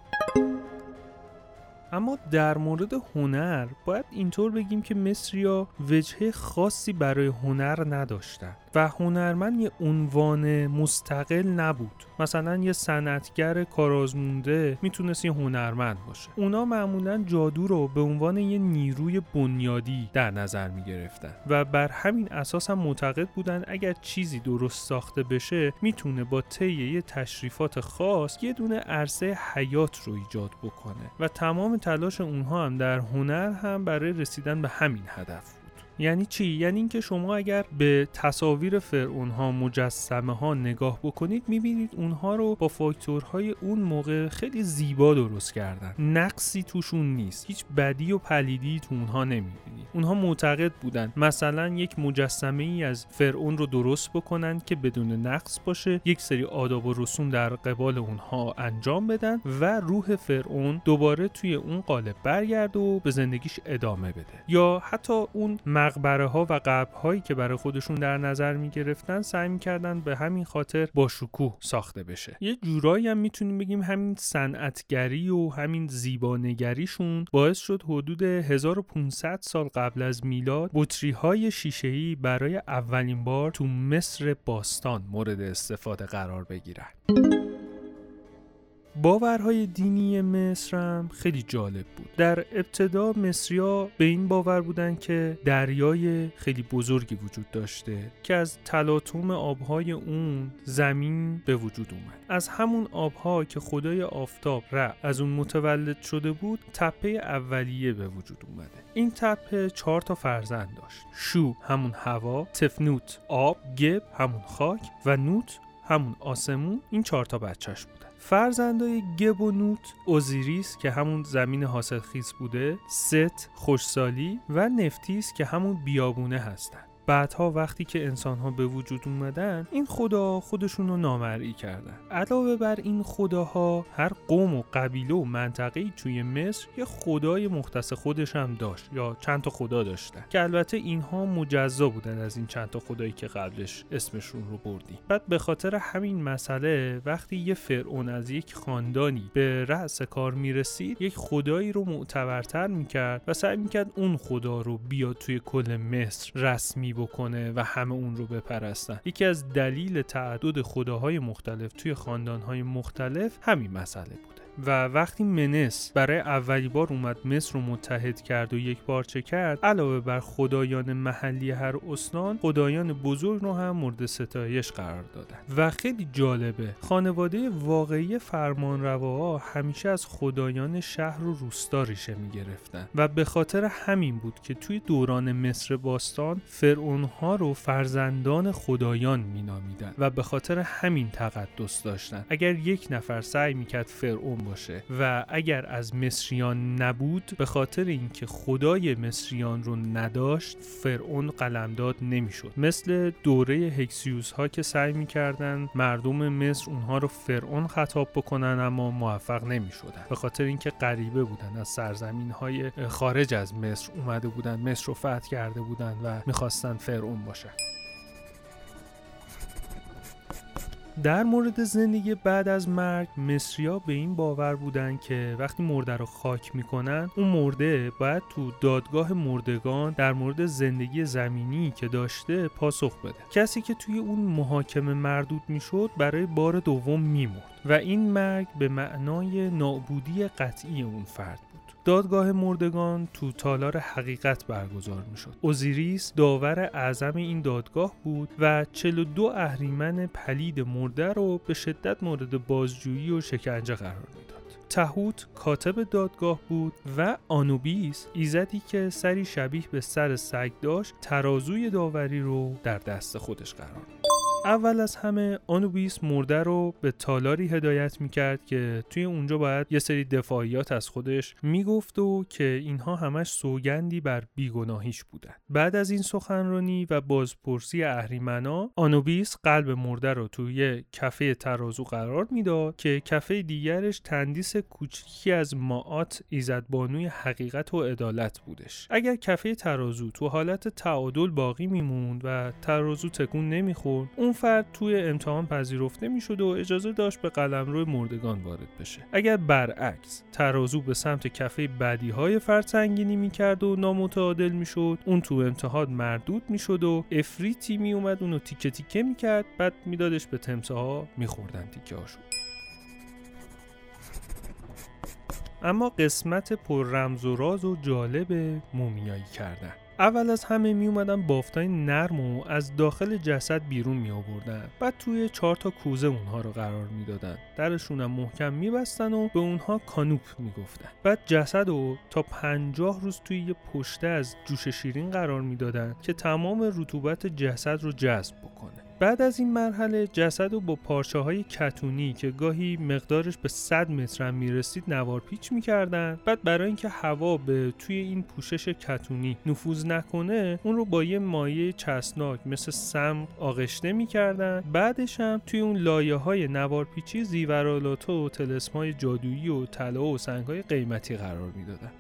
اما در مورد هنر باید اینطور بگیم که مصریا وجهه خاصی برای هنر نداشتن. و هنرمند یه عنوان مستقل نبود. مثلا یه صنعتگر کارآزمونده می‌تونست یه هنرمند باشه. اونا معمولا جادو رو به عنوان یه نیروی بنیادی در نظر می‌گرفتن و بر همین اساس هم معتقد بودن اگر چیزی درست ساخته بشه می‌تونه با طی یه تشریفات خاص یه دونه عرصه حیات رو ایجاد بکنه. و تمام تلاش اونها هم در هنر هم برای رسیدن به همین هدف یعنی چی؟ یعنی اینکه شما اگر به تصاویر فرعون ها مجسمه ها نگاه بکنید می‌بینید اونها رو با فاکتورهای اون موقع خیلی زیبا درست کردن. نقصی توشون نیست. هیچ بدی و پلیدی تو اونها نمی‌بینید. اونها معتقد بودن مثلا یک مجسمه ای از فرعون رو درست بکنن که بدون نقص باشه یک سری آداب و رسوم در قبال اونها انجام بدن و روح فرعون دوباره توی اون قالب برگرد و به زندگیش ادامه بده. یا حتی اون مقبره ها و قبر هایی که برای خودشون در نظر می گرفتن سعی می کردن به همین خاطر با شکوه ساخته بشه. یه جورایی هم می‌تونیم بگیم همین صنعتگری و همین زیبانگریشون باعث شد حدود 1500 سال قبل از میلاد بطری های شیشه برای اولین بار تو مصر باستان مورد استفاده قرار بگیرن. باورهای دینی مصر هم خیلی جالب بود. در ابتدا مصریا به این باور بودن که دریای خیلی بزرگی وجود داشته که از تلاطم آبهای اون زمین به وجود اومد. از همون آبها که خدای آفتاب را از اون متولد شده بود تپه اولیه به وجود اومده. این تپه چهار تا فرزند داشت. شو همون هوا تفنوت آب گب همون خاک و نوت همون آسمون. این چهار تا بچهش بود. فرزندای گب و نوت اوزیریس که همون زمین حاصلخیز بوده ست خوشسالی و نفتیس که همون بیابونه هستن. بعدها وقتی که انسان ها به وجود اومدن این خدا خودشون رو نامرئی کردن. علاوه بر این خداها هر قوم و قبیله و منطقه توی مصر یه خدای مختص خودش هم داشت یا چند تا خدا داشتن. که البته اینها مجزا بودن از این چند تا خدایی که قبلش اسمشون رو بردیم بعد به خاطر همین مسئله وقتی یه فرعون از یک خاندانی به رأس کار می‌رسید یک خدایی رو معتبرتر می‌کرد و سعی می‌کرد اون خدا رو بیاد توی کل مصر رسمی بکنه و همه اون رو بپرستن. یکی از دلیل تعدد خداهای مختلف توی خاندانهای مختلف همین مسئله بوده و وقتی منس برای اولی بار اومد مصر رو متحد کرد و یک بارچه کرد علاوه بر خدایان محلی هر استان خدایان بزرگ رو هم مورد ستایش قرار دادن. و خیلی جالبه خانواده واقعی فرمانرواها همیشه از خدایان شهر و روستا ریشه می‌گرفتن. و به خاطر همین بود که توی دوران مصر باستان فرعونها رو فرزندان خدایان مینامیدن و به خاطر همین تقدس داشتن. اگر یک نفر سعی می‌کرد فرعون باشه. و اگر از مصریان نبود به خاطر اینکه خدای مصریان رو نداشت فرعون قلمداد نمی‌شد. مثل دوره هکسیوس ها که سعی می‌کردن مردم مصر اونها رو فرعون خطاب بکنن اما موفق نمی‌شدن. به خاطر اینکه غریبه بودن از سرزمین های خارج از مصر اومده بودن مصر رو فتح کرده بودن و می‌خواستن فرعون باشن. در مورد زندگی بعد از مرگ مصریا به این باور بودن که وقتی مرده رو خاک می‌کنن اون مرده باید تو دادگاه مردگان در مورد زندگی زمینی که داشته پاسخ بده. کسی که توی اون محاکمه مردود می‌شد برای بار دوم میمرد و این مرگ به معنای نابودی قطعی اون فرد دادگاه مردگان تو تالار حقیقت برگزار می شد. اوزیریس داور اعظم این دادگاه بود و 42 اهریمن پلید مرده رو به شدت مورد بازجویی و شکنجه قرار می‌داد. تهوت کاتب دادگاه بود و آنوبیس ایزدی که سری شبیه به سر سگ داشت ترازوی داوری رو در دست خودش قرار می‌داد. اول از همه آنوبیس مرده رو به تالاری هدایت می‌کرد که توی اونجا باید یه سری دفاعیات از خودش می‌گفت و که اینها همش سوگندی بر بیگناهیش بودن. بعد از این سخنرانی و بازپرسی اهریمنا آنوبیس قلب مرده رو توی کفه ترازو قرار می‌داد که کفه دیگرش تندیس کوچکی از ماعات ایزدبانوی حقیقت و عدالت بودش. اگر کفه ترازو تو حالت تعادل باقی میموند و ترازو تکون نمی‌خورد فرد توی امتحان پذیرفته می‌شد و اجازه داشت به قلمرو مردگان وارد بشه. اگر برعکس ترازو به سمت کفه بدی های فرد سنگینی می‌کرد و نامتعادل می‌شد. اون تو امتحان مردود می‌شد و افریتی میومد اونو تیکه تیکه می‌کرد. بعد میدادش به تمسه ها میخوردن تیکه هاشو اما قسمت پر رمز و راز و جالب مومیایی کردن. اول از همه می اومدن بافتای نرم و از داخل جسد بیرون می آوردن بعد توی چهار تا کوزه اونها رو قرار می‌دادن. درشون هم محکم میبستن و به اونها کانوپ می‌گفتن. بعد جسد رو تا پنجاه روز توی یه پشته از جوش شیرین قرار می‌دادن که تمام رطوبت جسد رو جذب بکنه. بعد از این مرحله جسد رو با پارچه های کتونی که گاهی مقدارش به 100 متر هم می‌رسید نوار پیچ می‌کردن. بعد برای اینکه هوا به توی این پوشش کتونی نفوذ نکنه اون رو با یه مایه چسناک مثل سم آغشته می‌کردن. بعدش هم توی اون لایه های نوار پیچی زیورالات و تلسمای جادویی و طلا و سنگ های قیمتی قرار می‌دادن.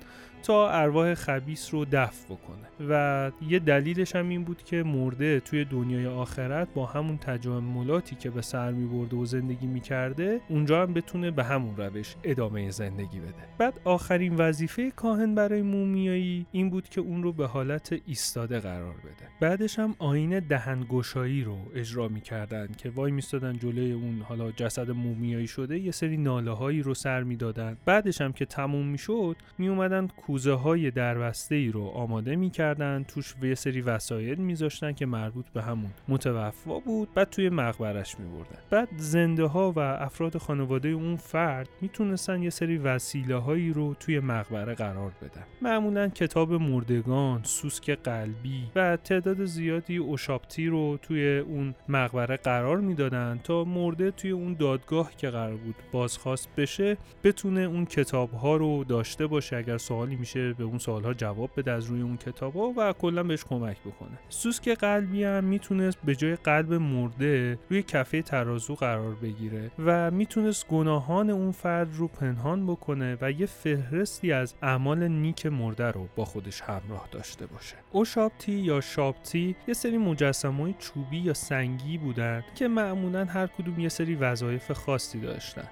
تا ارواح خبیس رو دفع بکنه. و یه دلیلش هم این بود که مرده توی دنیای آخرت با همون تجملاتی که به سر می و زندگی می‌کرده اونجا هم بتونه به همون روش ادامه زندگی بده. بعد آخرین وظیفه کاهن برای مومیایی این بود که اون رو به حالت ایستاده قرار بده. بعدش هم آین دهنگشایی رو اجرا می‌کردن که وای میستادن جلوی اون حالا جسد مومیایی شده یه سری ناله هایی رو سر می‌دادن. بعدش هم که تموم می‌شد میومدن کوزه های دربسته ای رو آماده می‌کردن توش یه سری وسایل میذاشتن که مربوط به همون متوفا بود بعد توی مقبرش میبردن. بعد زنده ها و افراد خانواده اون فرد می‌تونستن یه سری وسیله هایی رو توی مقبره قرار بدن. معمولا کتاب مردگان سوسک قلبی و تعداد زیادی اوشاپتی رو توی اون مقبره قرار می‌دادن تا مرده توی اون دادگاه که قرار بود بازخواست بشه بتونه اون کتاب ها رو داشته باشه. اگر سوالی میشه به اون سوالها جواب بده از روی اون کتابا و کلا بهش کمک بکنه. سوسک قلبی هم می‌تونست به جای قلب مرده روی کفه ترازو قرار بگیره و می‌تونست گناهان اون فرد رو پنهان بکنه و یه فهرستی از اعمال نیک مرده رو با خودش همراه داشته باشه. اوشاپتی یا شاپتی یه سری مجسمه چوبی یا سنگی بودن که معمولا هر کدوم یه سری وظایف خاصی داشتن.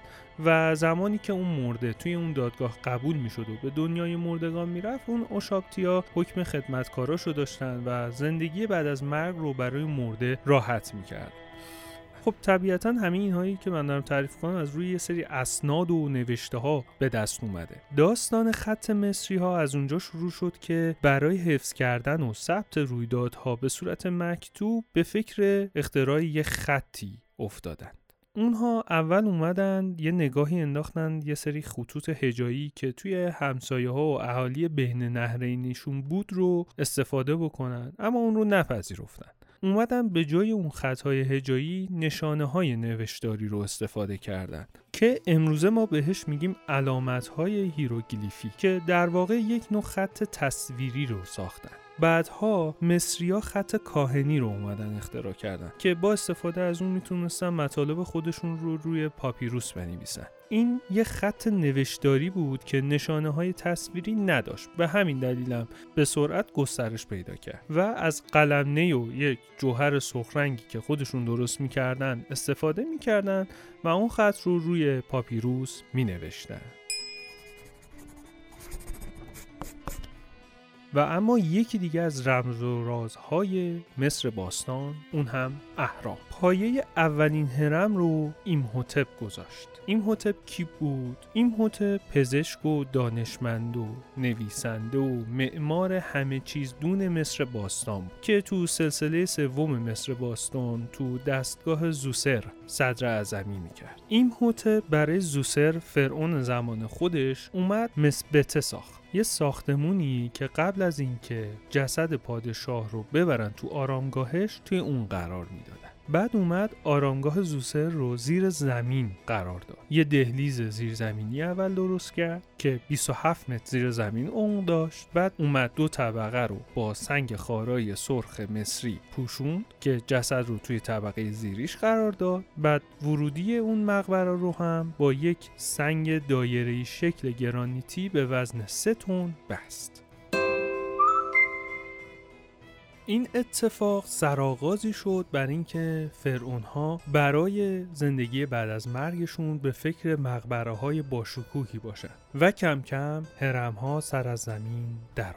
و زمانی که اون مرده توی اون دادگاه قبول می‌شد و به دنیای مردگان می‌رفت اون اوشاپتیا حکم خدمتکاراشو داشتن و زندگی بعد از مرگ رو برای مرده راحت می‌کرد. خب طبیعتا همین اینهایی که من دارم تعریف کنم از روی یه سری اسناد و نوشته ها به دست اومده. داستان خط مصری ها از اونجا شروع شد که برای حفظ کردن و ثبت رویدادها به صورت مکتوب به فکر اختراع یه خطی افتادن. اونها اول اومدن یه نگاهی انداختن یه سری خطوط هجایی که توی همسایه ها و اهالی بین نهرینیشون بود رو استفاده بکنن اما اون رو نپذیرفتن. اومدن به جای اون خطهای هجایی نشانه های نوشتاری رو استفاده کردن که امروزه ما بهش میگیم علامت های هیروگلیفی که در واقع یک نوع خط تصویری رو ساختن. بعدها مصریا خط کاهنی رو اومدن اختراع کردن که با استفاده از اون می‌تونستن مطالب خودشون رو روی پاپیروس بنویسن. این یه خط نوشتاری بود که نشانه های تصویری نداشت به همین دلیلم به سرعت گسترش پیدا کرد و از قلمنه و یک جوهر سخرنگی که خودشون درست می‌کردن استفاده می‌کردن و اون خط رو روی پاپیروس مینوشتن. و اما یکی دیگه از رمز و رازهای مصر باستان اون هم اهرام پایه اولین هرم رو ایمهوتپ گذاشت. ایمهوتپ کی بود؟ ایمهوتپ پزشک و دانشمند و نویسنده و معمار همه چیز دون مصر باستان بود. که تو سلسله سوم مصر باستان تو دستگاه زوسر صدر اعظمی می‌کرد. ایمهوتپ برای زوسر فرعون زمان خودش اومد مسبته ساخت. یه ساختمونی که قبل از اینکه جسد پادشاه رو ببرن تو آرامگاهش توی اون قرار می‌دادن. بعد اومد آرامگاه زوسر رو زیر زمین قرار داد. یه دهلیز زیرزمینی اول درست کرد که 27 متر زیر زمین اون داشت. بعد اومد دو طبقه رو با سنگ خارای سرخ مصری پوشوند که جسد رو توی طبقه زیریش قرار داد. بعد ورودی اون مقبره رو هم با یک سنگ دایره‌ای شکل گرانیتی به وزن 3 تن بست. این اتفاق سرآغازی شد بر اینکه فرعون ها برای زندگی بعد از مرگشون به فکر مقبره های باشکوهی باشن و کم کم هرم ها سر از زمین در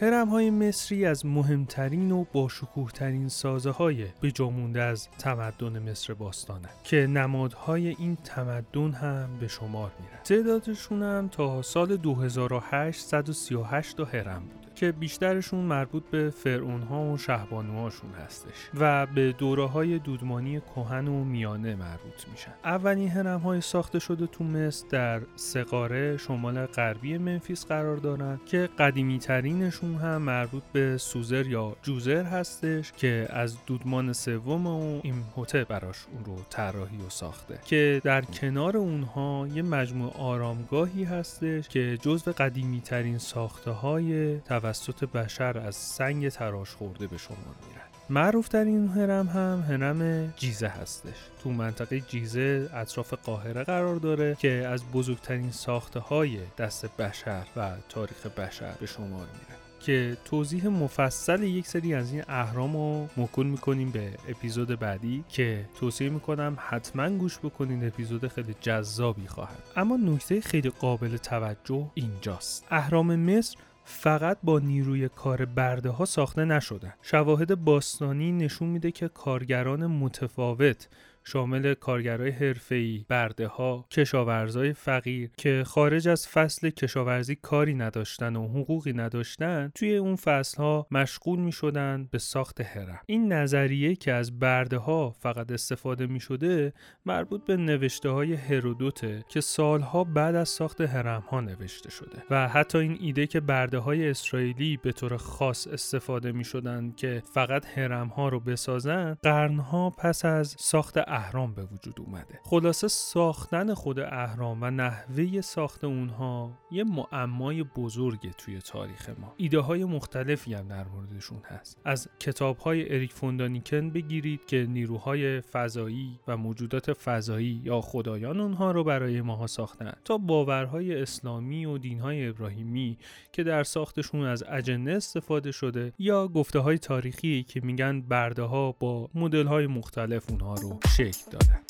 هرم های مصری از مهمترین و باشکوه ترین سازه های به جامونده از تمدن مصر باستانه که نمادهای این تمدن هم به شمار میرن. تعدادشون هم تا سال 2838 138 تا هرم بود. که بیشترشون مربوط به فرعون ها و شهبانوهاشون هستش و به دوره های دودمانی کهن و میانه مربوط میشن. اولین هرم های ساخته شده تو مصر در سقاره شمال غربی منفیس قرار دارن که قدیمی ترینشون هم مربوط به سوزر یا جوزر هستش که از دودمان سوم و این هوته براش اون رو طراحی و ساخته که در کنار اونها یه مجموع آرامگاهی هستش که جزو قدیمی ترین ساخته های توسط بشر از سنگ تراش خورده به شما میرن معروف این هرم هم هرم جیزه هستش. تو منطقه جیزه اطراف قاهره قرار داره که از بزرگترین ساخته های دست بشر و تاریخ بشر به شمار میره که توضیح مفصل یک سری از این اهرام رو مکن می‌کنیم به اپیزود بعدی که توصیه می‌کنم حتما گوش بکنین. اپیزود خیلی جذابی خواهد. اما نکته خیلی قابل توجه اینجاست. اهرام مصر فقط با نیروی کار برده ها ساخته نشدن. شواهد باستانی نشون میده که کارگران متفاوت شامل کارگرای حرفه‌ای، برده ها، کشاورزای فقیر که خارج از فصل کشاورزی کاری نداشتن و حقوقی نداشتن توی اون فصل ها مشغول می شدن به ساخت هرم این نظریه که از برده ها فقط استفاده می شده مربوط به نوشته های هرودوته که سالها بعد از ساخت هرم ها نوشته شده و حتی این ایده که برده های اسرائیلی به طور خاص استفاده می شدن که فقط هرم ها رو بسازن قرنها پس از ساخت اهرام به وجود اومده. خلاصه ساختن خود اهرام و نحوه ساخت اونها یه معمای بزرگه توی تاریخ ما. ایده های مختلفی هم در موردشون هست. از کتاب های اریک فوندانیکن بگیرید که نیروهای فضایی و موجودات فضایی یا خدایان اونها رو برای ماها ساختن. تا باورهای اسلامی و دینهای ابراهیمی که در ساختشون از اجنه استفاده شده یا گفته های تاریخی که میگن برده ها با مدل های مختلف اونها رو شکل دادن.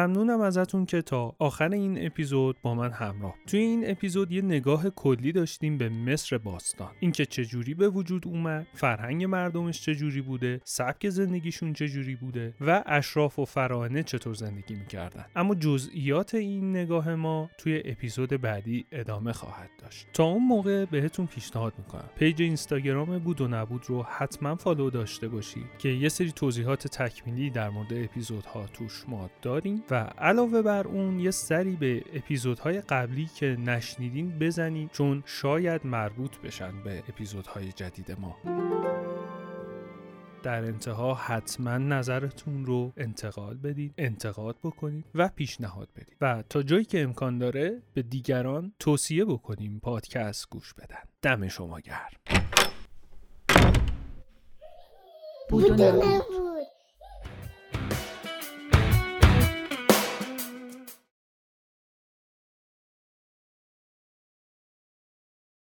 ممنونم ازتون که تا آخر این اپیزود با من همراه. توی این اپیزود یه نگاه کلی داشتیم به مصر باستان. اینکه چجوری به وجود اومد فرهنگ مردمش چجوری بوده سبک زندگیشون چجوری بوده و اشراف و فراعنه چطور زندگی می‌کردن. اما جزئیات این نگاه ما توی اپیزود بعدی ادامه خواهد داشت. تا اون موقع بهتون پیشنهاد می‌کنم. page اینستاگرام بود و نبود رو حتما follow داشته باشید که یه سری توضیحات تکمیلی در مورد اپیزودها توش ما داریم. و علاوه بر اون یه سری به اپیزودهای قبلی که نشنیدین بزنید چون شاید مربوط بشن به اپیزودهای جدید ما. در انتها حتما نظرتون رو انتقال بدید انتقاد بکنید و پیشنهاد بدید و تا جایی که امکان داره به دیگران توصیه بکنیم پادکست گوش بدن. دم شما گرم.